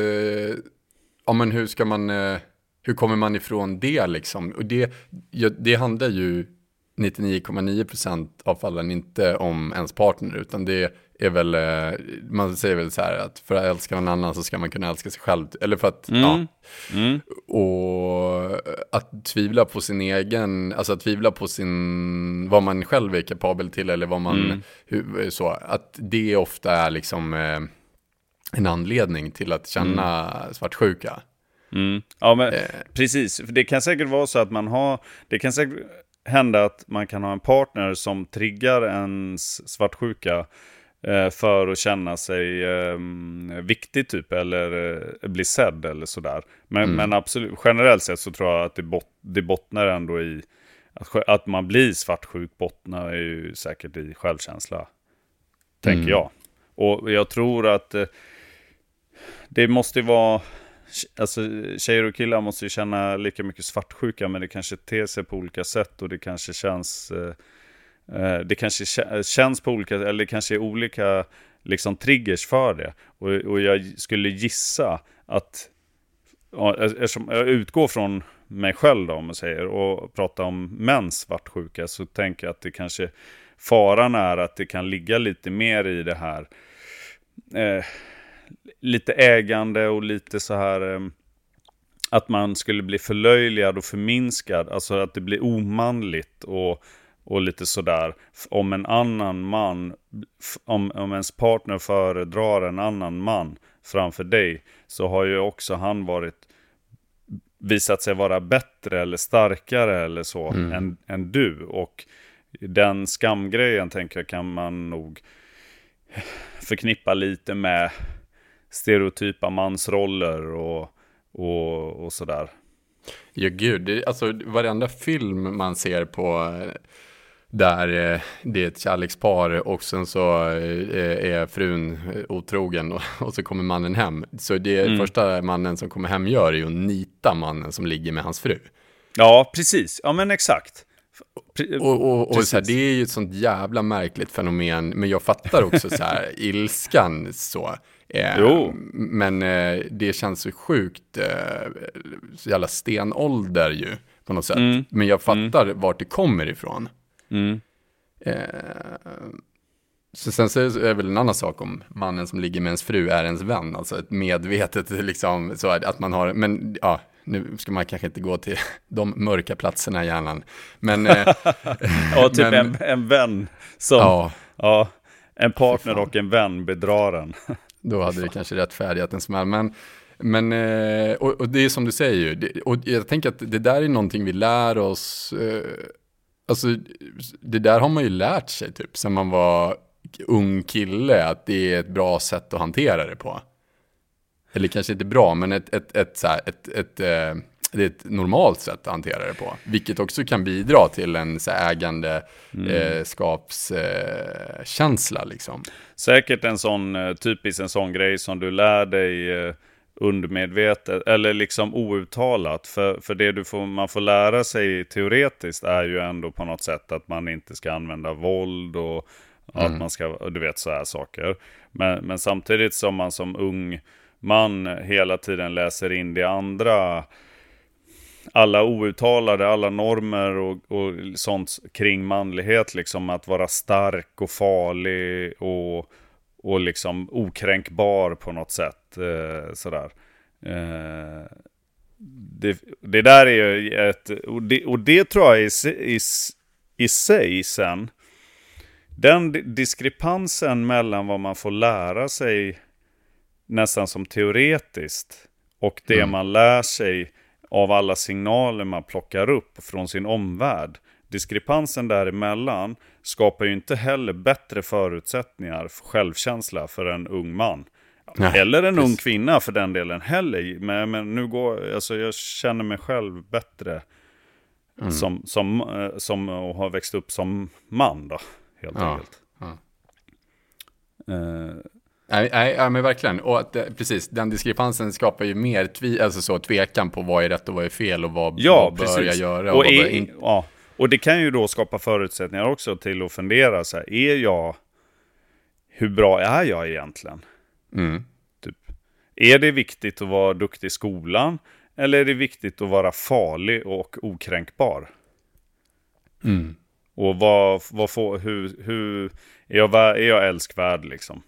ja men hur ska man, eh, hur kommer man ifrån det liksom? Och det, det handlar ju 99,9% av fallen inte om ens partner, utan det är väl, man säger väl så här att för att älska någon annan så ska man kunna älska sig själv. Eller för att, mm. ja. Mm. Och att tvivla på sin egen, alltså att tvivla på sin, vad man själv är kapabel till eller vad man, mm. hur, så, att det ofta är liksom eh, en anledning till att känna mm. svartsjuka. Mm. Ja, men eh. precis. För det kan säkert vara så att man har, det kan säkert hända att man kan ha en partner som triggar ens svartsjuka Eh, för att känna sig eh, viktig typ eller eh, bli sedd eller sådär. Men, mm. men absolut, generellt sett så tror jag att det, bot, det bottnar ändå i att, att man blir svartsjuk bottnar ju säkert i självkänsla. Tänker mm. jag. Och jag tror att eh, det måste vara, alltså tjejer och killar måste ju känna lika mycket svartsjuka men det kanske ter sig på olika sätt och det kanske känns eh, Eh, Eh, det kanske eh, känns på olika, eller det kanske är olika liksom triggers för det. Och, och jag skulle gissa att, eftersom jag utgår från mig själv då, om man säger, och pratar om mäns svartsjuka, så tänker jag att det kanske, faran är att det kan ligga lite mer i det här, eh, lite ägande och lite så här, eh, att man skulle bli förlöjligad och förminskad, alltså att det blir omanligt och och lite sådär. Om en annan man, om, om ens partner föredrar en annan man framför dig, så har ju också han varit visat sig vara bättre eller starkare eller så mm. än, än du. Och den skamgrejen tänker jag kan man nog förknippa lite med stereotypa mansroller och, och, och sådär. Ja, gud. Alltså varenda film man ser på där eh, det är ett kärlekspar och sen så eh, är frun otrogen och, och, så kommer mannen hem. Så det mm. första mannen som kommer hem gör är ju att nita mannen som ligger med hans fru. Ja, precis. Ja, men exakt. Och, och, och så här, det är ju ett sånt jävla märkligt fenomen, men jag fattar också så här, ilskan så. Eh, jo. Men eh, det känns så sjukt, eh, så jävla stenålder ju på något sätt. Mm. Men jag fattar mm. vart det kommer ifrån. Mm. Eh, så sen så är det väl en annan sak om mannen som ligger med ens fru är ens vän, alltså ett medvetet liksom, så att man har, men ja, nu ska man kanske inte gå till de mörka platserna i hjärnan. Men... Eh, ja, typ men, en, en vän som... Ja. ja en partner och en vän bedrar en. Då hade det kanske rättfärdigat en smäll. Men, men eh, och, och, det är som du säger ju. Och jag tänker att det där är någonting vi lär oss. Eh, alltså, det där har man ju lärt sig typ sen man var ung kille. Att det är ett bra sätt att hantera det på eller kanske inte bra, men ett, ett, ett, så här, ett, ett, eh, det är ett normalt sätt att hantera det på. Vilket också kan bidra till en så ägandeskapskänsla. Mm. Eh, liksom. Säkert en sån, eh, typisk en sån grej som du lär dig eh, undermedvetet, eller liksom outtalat. För, för det du får, man får lära sig teoretiskt är ju ändå på något sätt att man inte ska använda våld och mm. att man ska, du vet så här saker. Men, men samtidigt som man som ung man hela tiden läser in det andra. Alla outtalade, alla normer och, och sånt kring manlighet. Liksom att vara stark och farlig och, och liksom okränkbar på något sätt. Eh, sådär. Eh, det, det, där är ju ett... Och det, och det tror jag i, i, i sig sen. Den diskrepansen mellan vad man får lära sig nästan som teoretiskt. Och det mm. man lär sig av alla signaler man plockar upp från sin omvärld. Diskrepansen däremellan skapar ju inte heller bättre förutsättningar för självkänsla för en ung man. Nej, Eller en precis. ung kvinna för den delen heller. Men, men nu går, alltså jag känner mig själv bättre mm. som, som, eh, som och har växt upp som man då, helt ja, enkelt. Ja. Uh, Nej, nej, men verkligen. Och att, eh, precis, den diskrepansen skapar ju mer tvi, alltså så, tvekan på vad är rätt och vad är fel och vad, ja, vad bör jag göra. Och, och, är, in... ja. Och det kan ju då skapa förutsättningar också till att fundera så här, är jag, hur bra är jag egentligen? Mm. Typ. Är det viktigt att vara duktig i skolan? Eller är det viktigt att vara farlig och okränkbar? Mm. Och vad, vad får, hur, hur, är jag, är jag älskvärd liksom?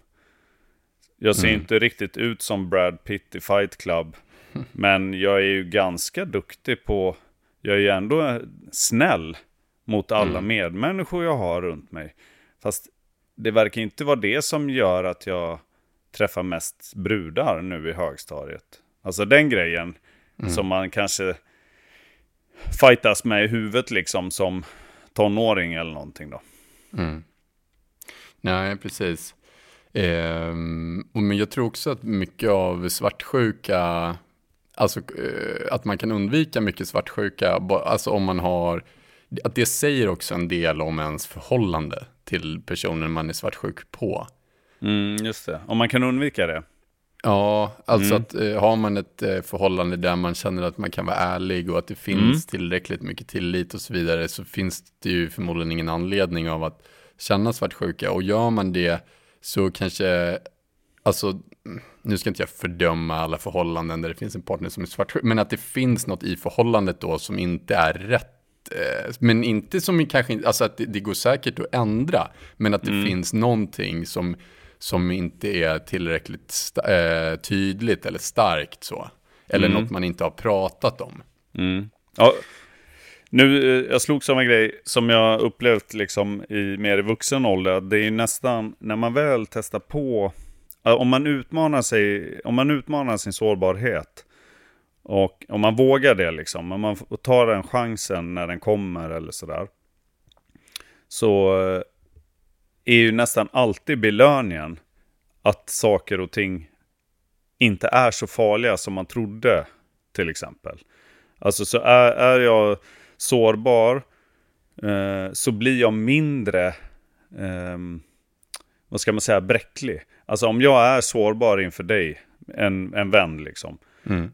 Jag ser mm. inte riktigt ut som Brad Pitt i Fight Club. Men jag är ju ganska duktig på, jag är ju ändå snäll mot alla mm. medmänniskor jag har runt mig. Fast det verkar inte vara det som gör att jag träffar mest brudar nu i högstadiet. Alltså den grejen mm. som man kanske fightas med i huvudet liksom som tonåring eller någonting då. Mm. Nej, precis. Eh, men jag tror också att mycket av svartsjuka, alltså eh, att man kan undvika mycket svartsjuka, alltså om man har, att det säger också en del om ens förhållande till personen man är svartsjuk på. Mm, just det, om man kan undvika det. Ja, alltså mm. att eh, har man ett eh, förhållande där man känner att man kan vara ärlig och att det finns mm. tillräckligt mycket tillit och så vidare så finns det ju förmodligen ingen anledning av att känna svartsjuka. Och gör man det så kanske, alltså, nu ska inte jag fördöma alla förhållanden där det finns en partner som är svartsjuk, men att det finns något i förhållandet då som inte är rätt. Eh, men inte som kanske, alltså att det, det går säkert att ändra, men att det mm. finns någonting som, som inte är tillräckligt äh, tydligt eller starkt så. Eller mm. något man inte har pratat om. Mm. Ja, nu, eh, jag slog en grej som jag upplevt liksom i mer i vuxen ålder. Det är nästan, när man väl testar på, Eh, om man utmanar sig, om man utmanar sin sårbarhet. Och om man vågar det liksom, om man tar den chansen när den kommer eller sådär. Så eh, är ju nästan alltid belöningen att saker och ting inte är så farliga som man trodde till exempel. Alltså så är, är jag sårbar eh, så blir jag mindre, eh, vad ska man säga, bräcklig. Alltså om jag är sårbar inför dig, en, en vän liksom. Mm.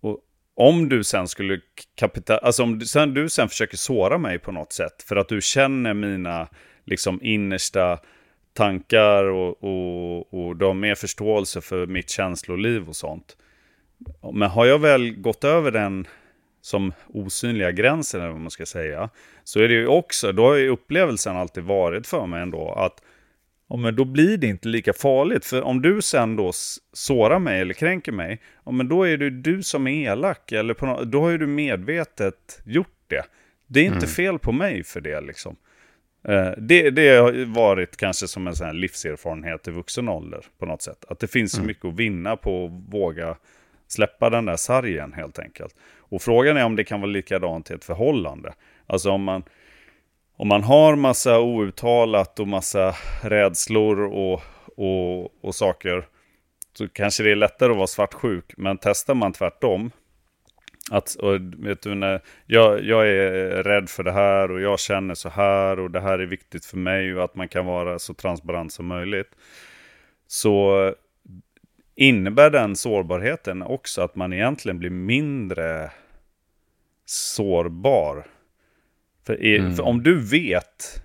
Och om du sen skulle kapita alltså om du sen, du sen försöker såra mig på något sätt, för att du känner mina liksom innersta tankar och, och, och du har mer förståelse för mitt känsloliv och sånt. Men har jag väl gått över den som osynliga gränsen, eller vad man ska säga, så är det ju också, då har ju upplevelsen alltid varit för mig ändå att ja, men då blir det inte lika farligt. För om du sen då sårar mig eller kränker mig, ja, men då är det du som är elak. Eller på då har ju du medvetet gjort det. Det är inte mm. fel på mig för det liksom. Eh, det, det har varit kanske som en sån här livserfarenhet i vuxen ålder på något sätt. Att det finns så mm. mycket att vinna på att våga släppa den där sargen helt enkelt. Och frågan är om det kan vara likadant i ett förhållande. Alltså om man, om man har massa outtalat och massa rädslor och, och, och saker så kanske det är lättare att vara svartsjuk. Men testar man tvärtom att, och vet du, när jag, jag är rädd för det här och jag känner så här och det här är viktigt för mig och att man kan vara så transparent som möjligt. Så innebär den sårbarheten också att man egentligen blir mindre sårbar. För, är, mm. för om du vet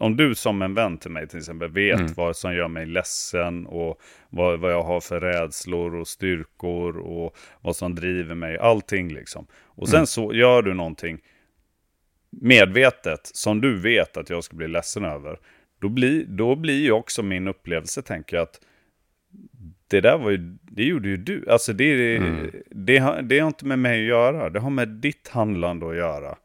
om du som en vän till mig till exempel vet mm. vad som gör mig ledsen och vad, vad jag har för rädslor och styrkor och vad som driver mig, allting liksom. Och sen mm. så gör du någonting medvetet som du vet att jag ska bli ledsen över. Då blir, då blir ju också min upplevelse, tänker jag, att det där var ju, det gjorde ju du. Alltså det, mm. det, det, det har inte med mig att göra, det har med ditt handlande att göra.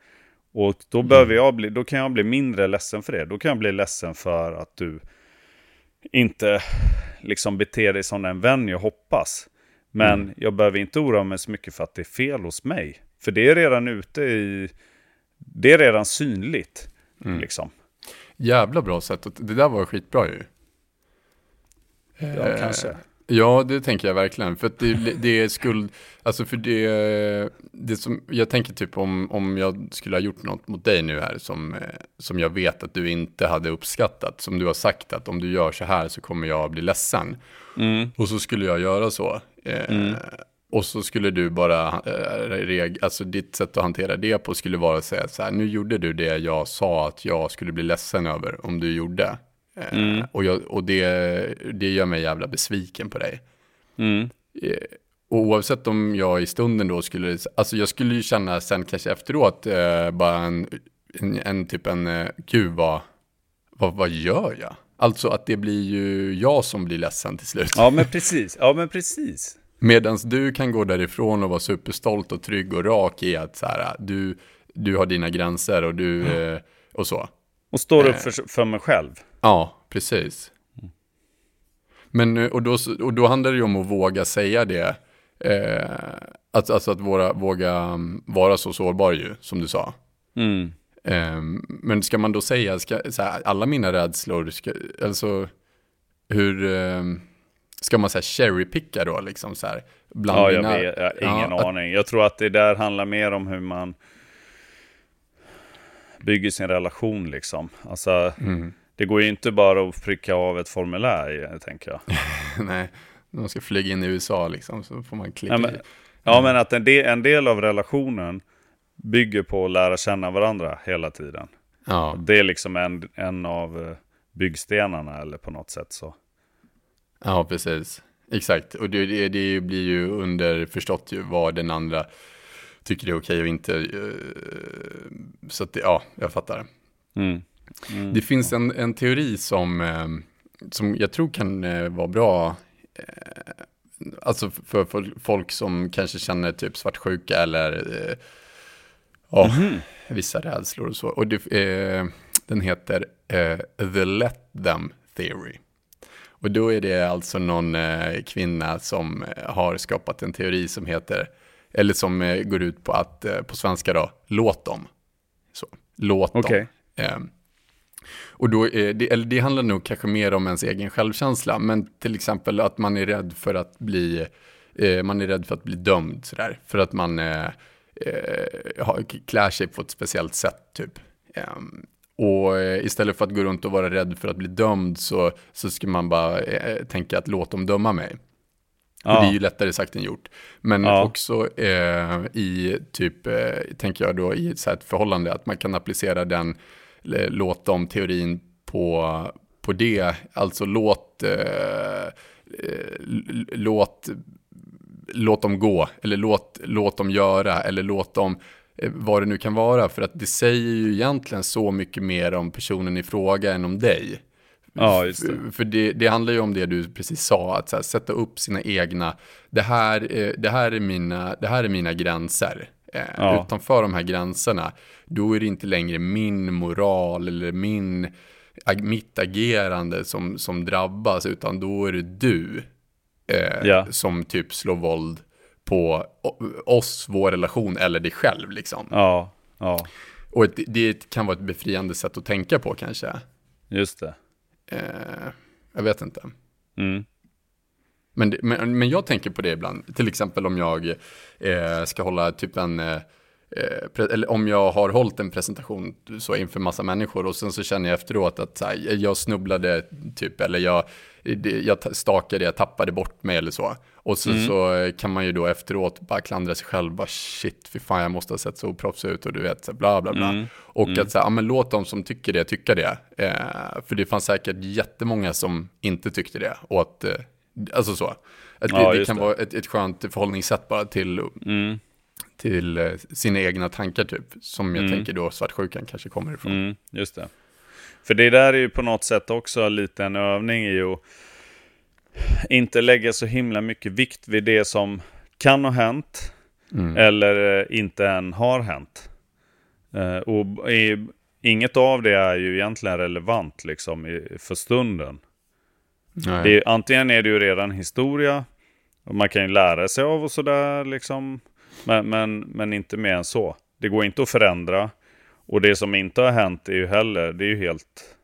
Och då, behöver mm. jag bli, då kan jag bli mindre ledsen för det. Då kan jag bli ledsen för att du inte liksom beter dig som den vän jag hoppas. Men mm. jag behöver inte oroa mig så mycket för att det är fel hos mig. För det är redan ute i... Det är redan synligt. Mm. Liksom. Jävla bra sätt. Det där var skitbra ju. Ja, eh, kanske. Ja, det tänker jag verkligen. För det, det är skuld, alltså för det, det som, jag tänker typ om, om jag skulle ha gjort något mot dig nu här som, som jag vet att du inte hade uppskattat. Som du har sagt att om du gör så här så kommer jag bli ledsen. Mm. Och så skulle jag göra så. Eh, mm. Och så skulle du bara, eh, alltså ditt sätt att hantera det på skulle vara att säga så här, nu gjorde du det jag sa att jag skulle bli ledsen över om du gjorde. Eh, mm. Och, jag, och det, det gör mig jävla besviken på dig. Mm. Eh, och oavsett om jag i stunden då skulle, alltså jag skulle ju känna sen kanske efteråt eh, bara en, en, en, typ en, eh, gud vad, vad, vad gör jag? Alltså att det blir ju jag som blir ledsen till slut. Ja men precis, ja men precis. Medan du kan gå därifrån och vara superstolt och trygg och rak i att så här, du, du har dina gränser och du, mm. och så. Och står upp för, för mig själv. Ja, precis. Men, eh, och, då, och då handlar det ju om att våga säga det. Eh, att, alltså att våra, våga mm, vara så sårbar ju, som du sa. Mm. Eh, men ska man då säga, ska, här, alla mina rädslor, ska, alltså hur, eh, ska man säga cherrypicka då liksom så här? Bland ja, jag, vet, jag ingen ja, aning. Jag tror att det där handlar mer om hur man bygger sin relation liksom. Alltså, mm. Det går ju inte bara att pricka av ett formulär, tänker jag. Nej, när man ska flyga in i USA liksom, så får man klicka ja, men, ja, men att en del, en del av relationen bygger på att lära känna varandra hela tiden. Ja. Det är liksom en, en av eh, byggstenarna eller på något sätt så. Ja, precis. Exakt, och det, det, blir ju underförstått ju vad den andra tycker det är okej och inte. Eh, så att det, ja, jag fattar. Mm. Mm. Det finns en, en teori som, eh, som jag tror kan eh, vara bra. Alltså för, för folk som kanske känner typ svartsjuka eller ja, mm. vissa rädslor och så. Och det, den heter The Let Them Theory. Och då är det alltså någon kvinna som har skapat en teori som heter eller som eh, går ut på att, eh, på svenska då, låt dem. Så, låt okay. dem. Och då det, eller det handlar nog kanske mer om ens egen självkänsla, men till exempel att man är rädd för att bli, eh, man är rädd för att bli dömd sådär, för att man eh, eh, klär sig på ett speciellt sätt typ. Ehm, och eh, istället för att gå runt och vara rädd för att bli dömd så, så ska man bara eh, tänka att låt dem döma mig. Ja. Och det är ju lättare sagt än gjort. Men ja. också eh, i typ, eh, tänker jag då, i så ett förhållande, att man kan applicera den, låt dem teorin på, på det. Alltså låt, eh, låt, låt dem gå, eller låt, låt dem göra, eller låt dem Eh, vad det nu kan vara. För att det säger ju egentligen så mycket mer om personen i fråga än om dig. Ja, just det. För det, det handlar ju om det du precis sa, att här, sätta upp sina egna, det här, det här, är, mina, det här är mina gränser. Eh, ja. Utanför de här gränserna, då är det inte längre min moral eller min, mitt agerande som, som drabbas, utan då är det du eh, ja. som typ slår våld på oss, vår relation eller dig själv liksom. Ja, ja. Och ett, det kan vara ett befriande sätt att tänka på kanske. Just det. Eh, jag vet inte. Mm. Men, men, men jag tänker på det ibland, till exempel om jag eh, ska hålla typ en eh, Eh, eller om jag har hållit en presentation så inför massa människor och sen så känner jag efteråt att här, jag snubblade typ eller jag, jag stakade, jag tappade bort mig eller så. Och så, mm. så kan man ju då efteråt bara klandra sig själv, bara shit, fy fan jag måste ha sett så oproffsig ut och du vet, så bla bla bla. Mm. Och mm. att så här, ja men låt de som tycker det tycka det. Eh, för det fanns säkert jättemånga som inte tyckte det. Och att, eh, alltså så. Att ja, det, det kan det. vara ett, ett skönt förhållningssätt bara till mm till eh, sina egna tankar typ. Som jag mm. tänker då svartsjukan kanske kommer ifrån. Mm, just det. För det där är ju på något sätt också lite en övning i att inte lägga så himla mycket vikt vid det som kan ha hänt. Mm. Eller eh, inte än har hänt. Uh, och inget av det är ju egentligen relevant liksom för stunden. Det är, antingen är det ju redan historia. Och man kan ju lära sig av och sådär liksom. Men, men, men inte mer än så. Det går inte att förändra. Och det som inte har hänt är ju heller, det är ju helt...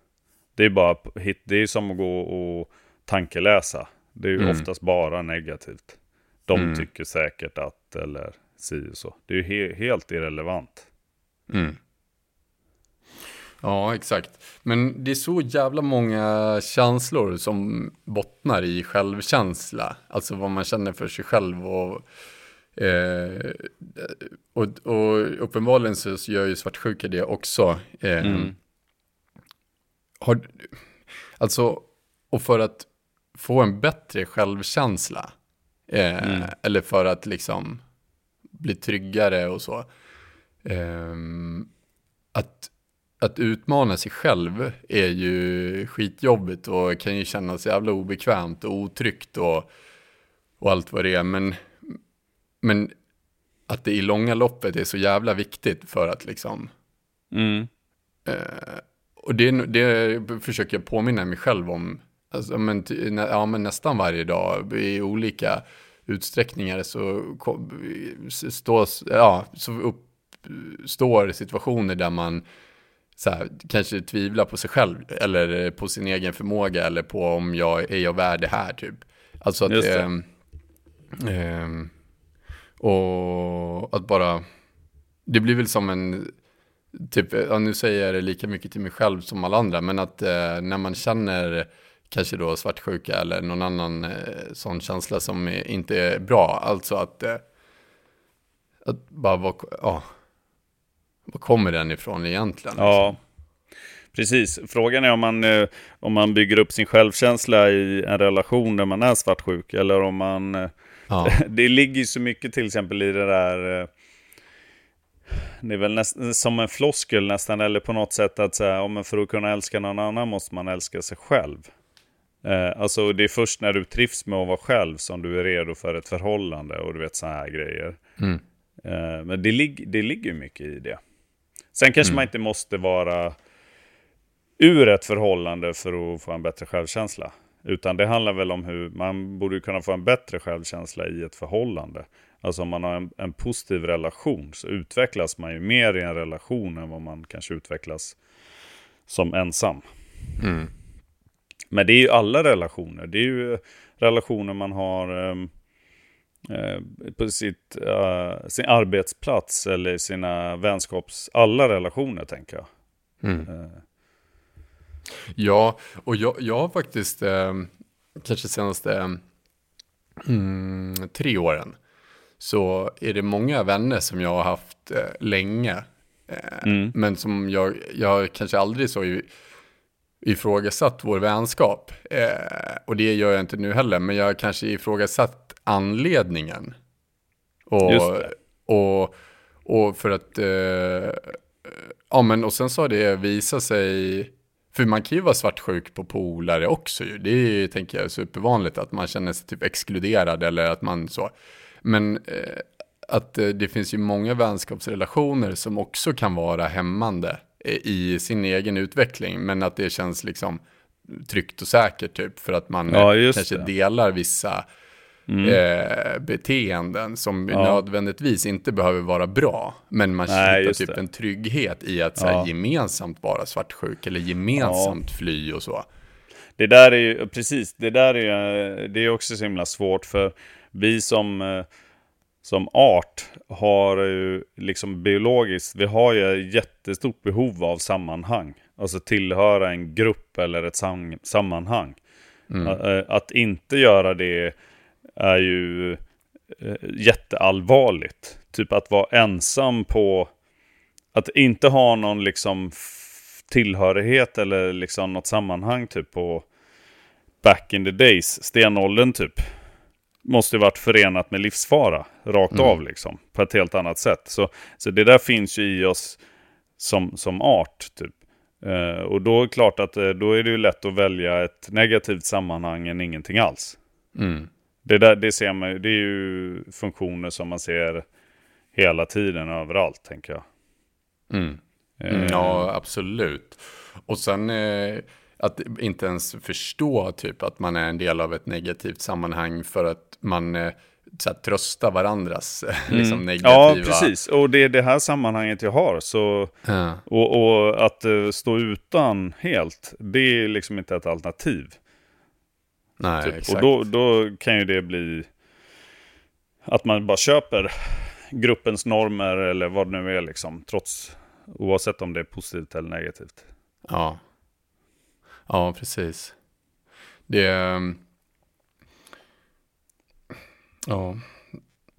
Det är bara det är som att gå och tankeläsa. Det är ju mm. oftast bara negativt. De mm. tycker säkert att, eller si och så. Det är ju he helt irrelevant. Mm. Ja, exakt. Men det är så jävla många känslor som bottnar i självkänsla. Alltså vad man känner för sig själv och Eh, och, och uppenbarligen så gör ju svartsjuka det också. Eh, mm. har, alltså, och för att få en bättre självkänsla, eh, mm. eller för att liksom bli tryggare och så, eh, att, att utmana sig själv är ju skitjobbigt och kan ju kännas jävla obekvämt och otryggt och, och allt vad det är. Men men att det i långa loppet är så jävla viktigt för att liksom... Mm. Eh, och det, det försöker jag påminna mig själv om. Alltså, men, ja, men nästan varje dag i olika utsträckningar så, stås, ja, så uppstår situationer där man så här, kanske tvivlar på sig själv eller på sin egen förmåga eller på om jag är jag värd det här typ. Alltså att det. Eh, eh, och att bara, det blir väl som en, typ, ja, nu säger jag det lika mycket till mig själv som alla andra, men att eh, när man känner kanske då svartsjuka eller någon annan eh, sån känsla som inte är bra, alltså att, eh, att bara, vad, ja, vad kommer den ifrån egentligen? Ja. Liksom? Precis, frågan är om man, eh, om man bygger upp sin självkänsla i en relation där man är svartsjuk eller om man eh, Ja. Det ligger så mycket till exempel i det där... Eh, det är väl nästan som en floskel nästan, eller på något sätt att säga, om för att kunna älska någon annan måste man älska sig själv. Eh, alltså det är först när du trivs med att vara själv som du är redo för ett förhållande och du vet sådana här grejer. Mm. Eh, men det, lig det ligger mycket i det. Sen kanske mm. man inte måste vara ur ett förhållande för att få en bättre självkänsla. Utan det handlar väl om hur man borde kunna få en bättre självkänsla i ett förhållande. Alltså om man har en, en, positiv relation så utvecklas man ju mer i en relation än vad man kanske utvecklas som ensam. Mm. Men det är ju alla relationer. Det är ju relationer man har eh, på sitt, uh, sin arbetsplats eller sina vänskaps... Alla relationer tänker jag. Mm. Ja, och jag, jag har faktiskt eh, kanske senaste mm, tre åren så är det många vänner som jag har haft eh, länge. Eh, mm. Men som jag, jag kanske aldrig så ifrågasatt vår vänskap. Eh, och det gör jag inte nu heller, men jag har kanske ifrågasatt anledningen. Och, och, och för att, eh, ja men och sen så har det visat sig, för man kan ju vara svartsjuk på polare också ju. Det är tänker jag supervanligt att man känner sig typ exkluderad eller att man så. Men eh, att eh, det finns ju många vänskapsrelationer som också kan vara hämmande eh, i sin egen utveckling. Men att det känns liksom tryggt och säkert typ för att man ja, kanske det. delar vissa mm. eh, beteenden som ja. nödvändigtvis inte behöver vara bra. Men man känner typ det. en trygghet i att så här, gemensamt vara svartsjuk eller gemensamt ja. fly och så. Det där är ju, precis, det där är ju, det är också så himla svårt för vi som, eh, som art har ju liksom biologiskt, vi har ju jättestort behov av sammanhang. Alltså tillhöra en grupp eller ett sam sammanhang. Mm. Eh, att inte göra det är ju eh, jätteallvarligt. Typ att vara ensam på, att inte ha någon liksom tillhörighet eller liksom något sammanhang typ på back in the days, stenåldern typ måste varit förenat med livsfara, rakt mm. av liksom, på ett helt annat sätt. Så, så det där finns ju i oss som, som art, typ. Uh, och då är klart att uh, då är det ju lätt att välja ett negativt sammanhang än ingenting alls. Mm. Det, där, det ser man det är ju funktioner som man ser hela tiden överallt, tänker jag. Mm. Uh, ja, absolut. Och sen att inte ens förstå typ att man är en del av ett negativt sammanhang för att man eh, så här, tröstar varandras mm. liksom, negativa... Ja, precis. Och det är det här sammanhanget jag har. Så, ja. och, och, att uh, stå utan helt, det är liksom inte ett alternativ. Nej, typ. exakt. Och då, då kan ju det bli att man bara köper gruppens normer eller vad det nu är liksom. Trots, oavsett om det är positivt eller negativt. Ja. Ja, precis. Det är... Ehm, ja,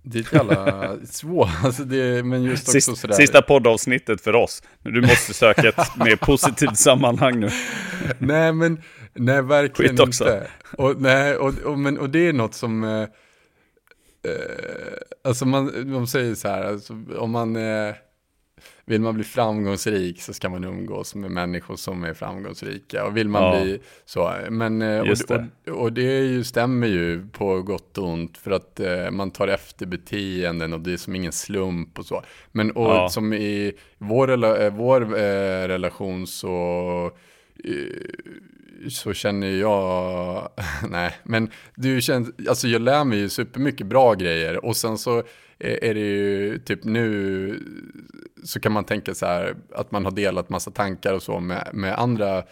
det är ett jävla svårt, alltså det, men just också Sist, sådär. Sista poddavsnittet för oss. Du måste söka ett mer positivt sammanhang nu. Nej, men nej, verkligen Skit också. inte. Och, nej, och, och, men, och det är något som, eh, eh, alltså man, de säger så här, alltså, om man, eh, vill man bli framgångsrik så ska man umgås med människor som är framgångsrika. Och vill man ja. bli så, men eh, och, det. Och, och, det ju, stämmer ju på gott och ont för att eh, man tar efter beteenden och det är som ingen slump och så. Men och ja. som i vår, eh, vår eh, relation så eh, så känner jag, nej, men du känner, alltså jag lär mig ju supermycket bra grejer och sen så är det ju typ nu så kan man tänka så här att man har delat massa tankar och så med, med andra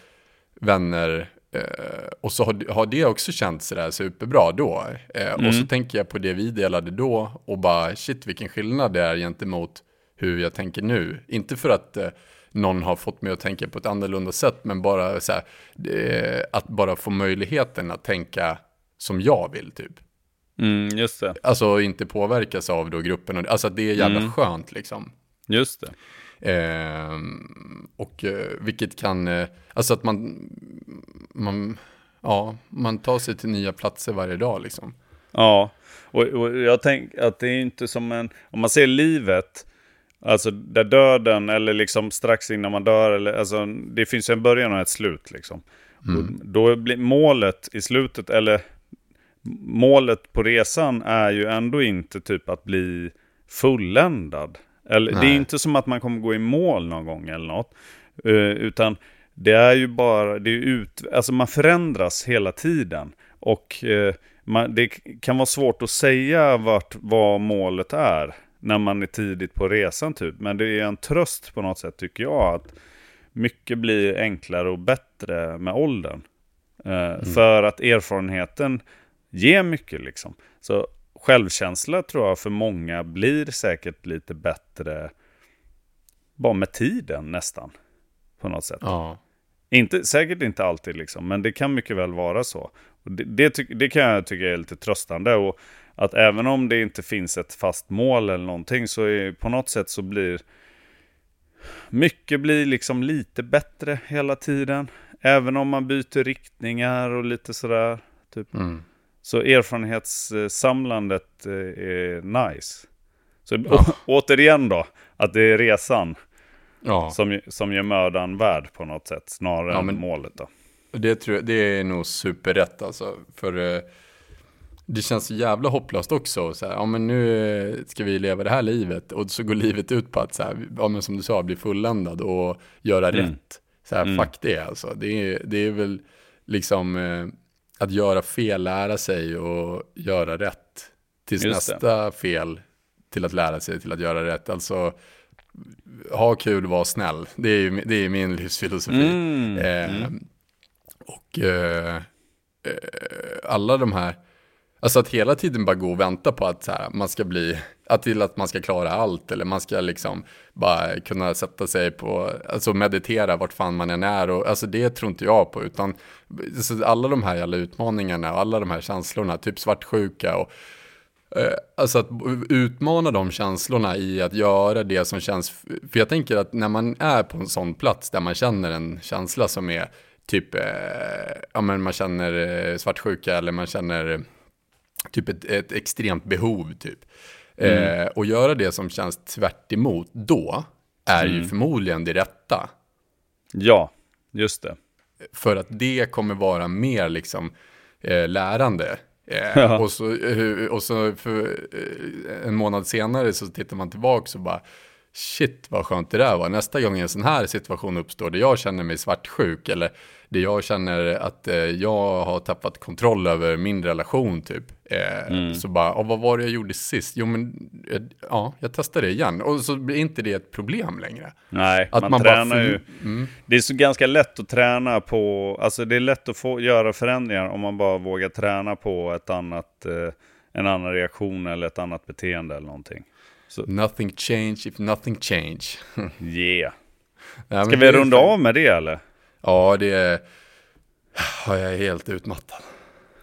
vänner eh, och så har, har det också känts sådär superbra då. Eh, mm. Och så mm. tänker jag på det vi delade då och bara shit vilken skillnad det är gentemot hur jag tänker nu. Inte för att eh, någon har fått mig att tänka på ett annorlunda sätt men bara så att bara få möjligheten att tänka som jag vill typ. Mm, just det. Alltså inte påverkas av då gruppen. Alltså det är jävla mm. skönt liksom. Just det. Eh, och vilket kan, eh, alltså att man, man, ja, man tar sig till nya platser varje dag liksom. Ja, och, och jag tänker att det är inte som en, om man ser livet, alltså där döden eller liksom strax innan man dör, eller, alltså det finns en början och ett slut liksom. Mm. då blir målet i slutet, eller målet på resan är ju ändå inte typ att bli fulländad. Eller, det är inte som att man kommer gå i mål någon gång eller något. Uh, utan det är ju bara, det är ut, alltså man förändras hela tiden. Och uh, man, det kan vara svårt att säga vart, vad målet är när man är tidigt på resan typ. Men det är en tröst på något sätt tycker jag att mycket blir enklare och bättre med åldern. Uh, mm. För att erfarenheten ger mycket liksom. Så självkänsla tror jag för många blir säkert lite bättre bara med tiden nästan. På något sätt. Ja. Inte, säkert inte alltid liksom, men det kan mycket väl vara så. Det, det, det kan jag tycka är lite tröstande. Och att även om det inte finns ett fast mål eller någonting så är, på något sätt så blir mycket blir liksom lite bättre hela tiden. Även om man byter riktningar och lite sådär. Typ. Mm. Så erfarenhetssamlandet eh, är nice. Så Ja. återigen då, att det är resan Ja, som, som gör mödan värd på något sätt, snarare Ja, än målet då. det, tror jag, det är nog superrätt alltså. För eh, det känns så jävla hopplöst också. Så här, ja men nu eh, ska vi leva det här livet. Och så går livet ut på att, så här, ja men som du sa, bli fulländad och göra Mm. rätt. Så här, Mm. fuck det alltså. Det är, det är väl liksom att göra fel, lära sig och göra rätt. Tills Just det. nästa fel till att lära sig till att göra rätt. Alltså, ha kul, var snäll. Det är, ju- det är min livsfilosofi. Mm. Eh, Mm. Och eh, eh, alla de här, alltså att hela tiden bara gå och vänta på att så här, man ska bli, att till att man ska klara allt eller man ska liksom bara kunna sätta sig på, alltså meditera vart fan man än är och alltså det tror inte jag på utan alltså alla de här jävla utmaningarna och alla de här känslorna, typ svartsjuka och Eh, Alltså att utmana de känslorna i att göra det som känns, för jag tänker att när man är på en sån plats där man känner en känsla som är typ, eh, ja men man känner eh, svartsjuka eller man känner eh, typ ett, ett extremt behov typ. Eh, och göra det som känns tvärt emot då är ju förmodligen det rätta. Ja, just det. För att det kommer vara mer liksom eh, lärande. Eh. Och så, eh, och så för, eh, en månad senare så tittar man tillbaka och bara shit vad skönt det där var. Nästa gång en sån här situation uppstår där jag känner mig svartsjuk eller där jag känner att eh, jag har tappat kontroll över min relation typ. Eh, Så bara, "Ja, vad var det jag gjorde sist? Jo men, eh, ja, jag testar det igen. Och så blir inte det ett problem längre. Nej, Att man, man bara tränar för- ju. Mm. Det är så ganska lätt att träna på, alltså det är lätt att få göra förändringar om man bara vågar träna på ett annat, eh, en annan reaktion eller ett annat beteende eller någonting. Nothing change if nothing change. Yeah. Ja, Ska vi runda så- av med det eller? Ja, det är... Ja, jag är helt utmattad.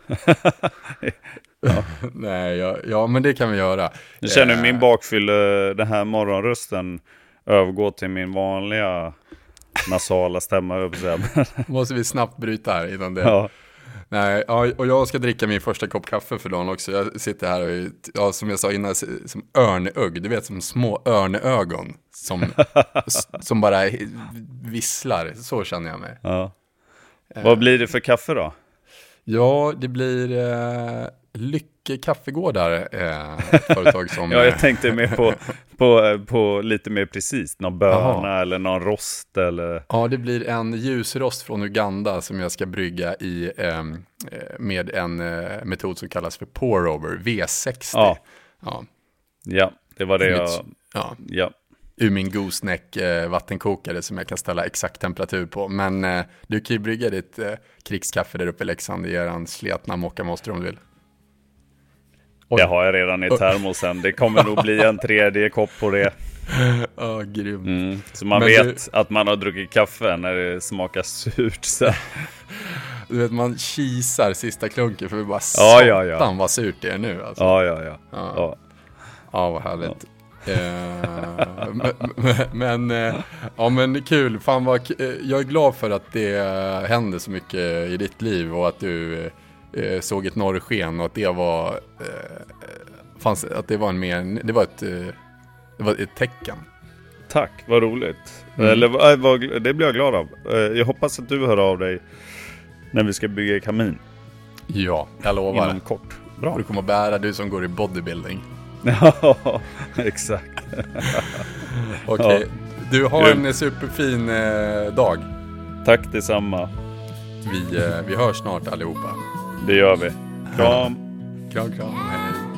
Nej, ja, ja, men det kan vi göra. Nu känner Eh, min bakfylle, den här morgonrösten, övergå till min vanliga nasala stämma. jag. Måste vi snabbt bryta här innan det. ja. Nej, ja, och jag ska dricka min första kopp kaffe för dagen också. Jag sitter här och, är- ja, som jag sa innan, som örnögg. Du vet, som små örnögon. Som, som bara visslar. Så känner jag mig. ja. Vad blir det för kaffe då? Ja, det blir eh, Kaffegårdar. Eh, företag som... Ja, eh, jag tänkte mer på, på, på lite mer precis. Någon böna Jaha. eller någon rost eller... Ja, det blir en ljusrost från Uganda som jag ska brygga i ehm, eh, med en eh, metod som kallas för pour-over, V60. Ja. Ja, Ja, det var det jag... ja, Ja. ur min gooseneck eh, vattenkokare som jag kan ställa exakt temperatur på. Men eh, du kan ju brygga ditt eh, krigskaffe där uppe i Leksand i eran sletna mockamonster om du vill. Oj. Det har jag redan i termosen. Det kommer nog bli en tredje kopp på det. Ja, grym. Mm. Så man Men vet att man har druckit kaffe när det smakar surt. Så. Du vet, man kisar sista klunken för vi bara Ja, ja, ja. satan vad surt det är nu. Alltså. Ja, ja, ja. Ja. ja. Ja, vad härligt. Eh, men- eh, ja men kul, fan vad, eh, jag är glad för att det händer så mycket i ditt liv och att du eh, såg ett norrsken och att det var, eh, fanns, att det var en mer, det var ett, eh, det var ett tecken. Tack, vad roligt. Mm. Eller, vad, det blir jag glad av. Eh, Jag hoppas att du hör av dig när vi ska bygga kamin Ja, jag lovar. inom kort. Bra. du kommer bära, du som går i bodybuilding. Ja, exakt. Okej, du har en superfin eh, dag. Tack detsamma. Vi, eh, vi hörs snart allihopa. Det gör vi. Kram. Kram, kram. Hej.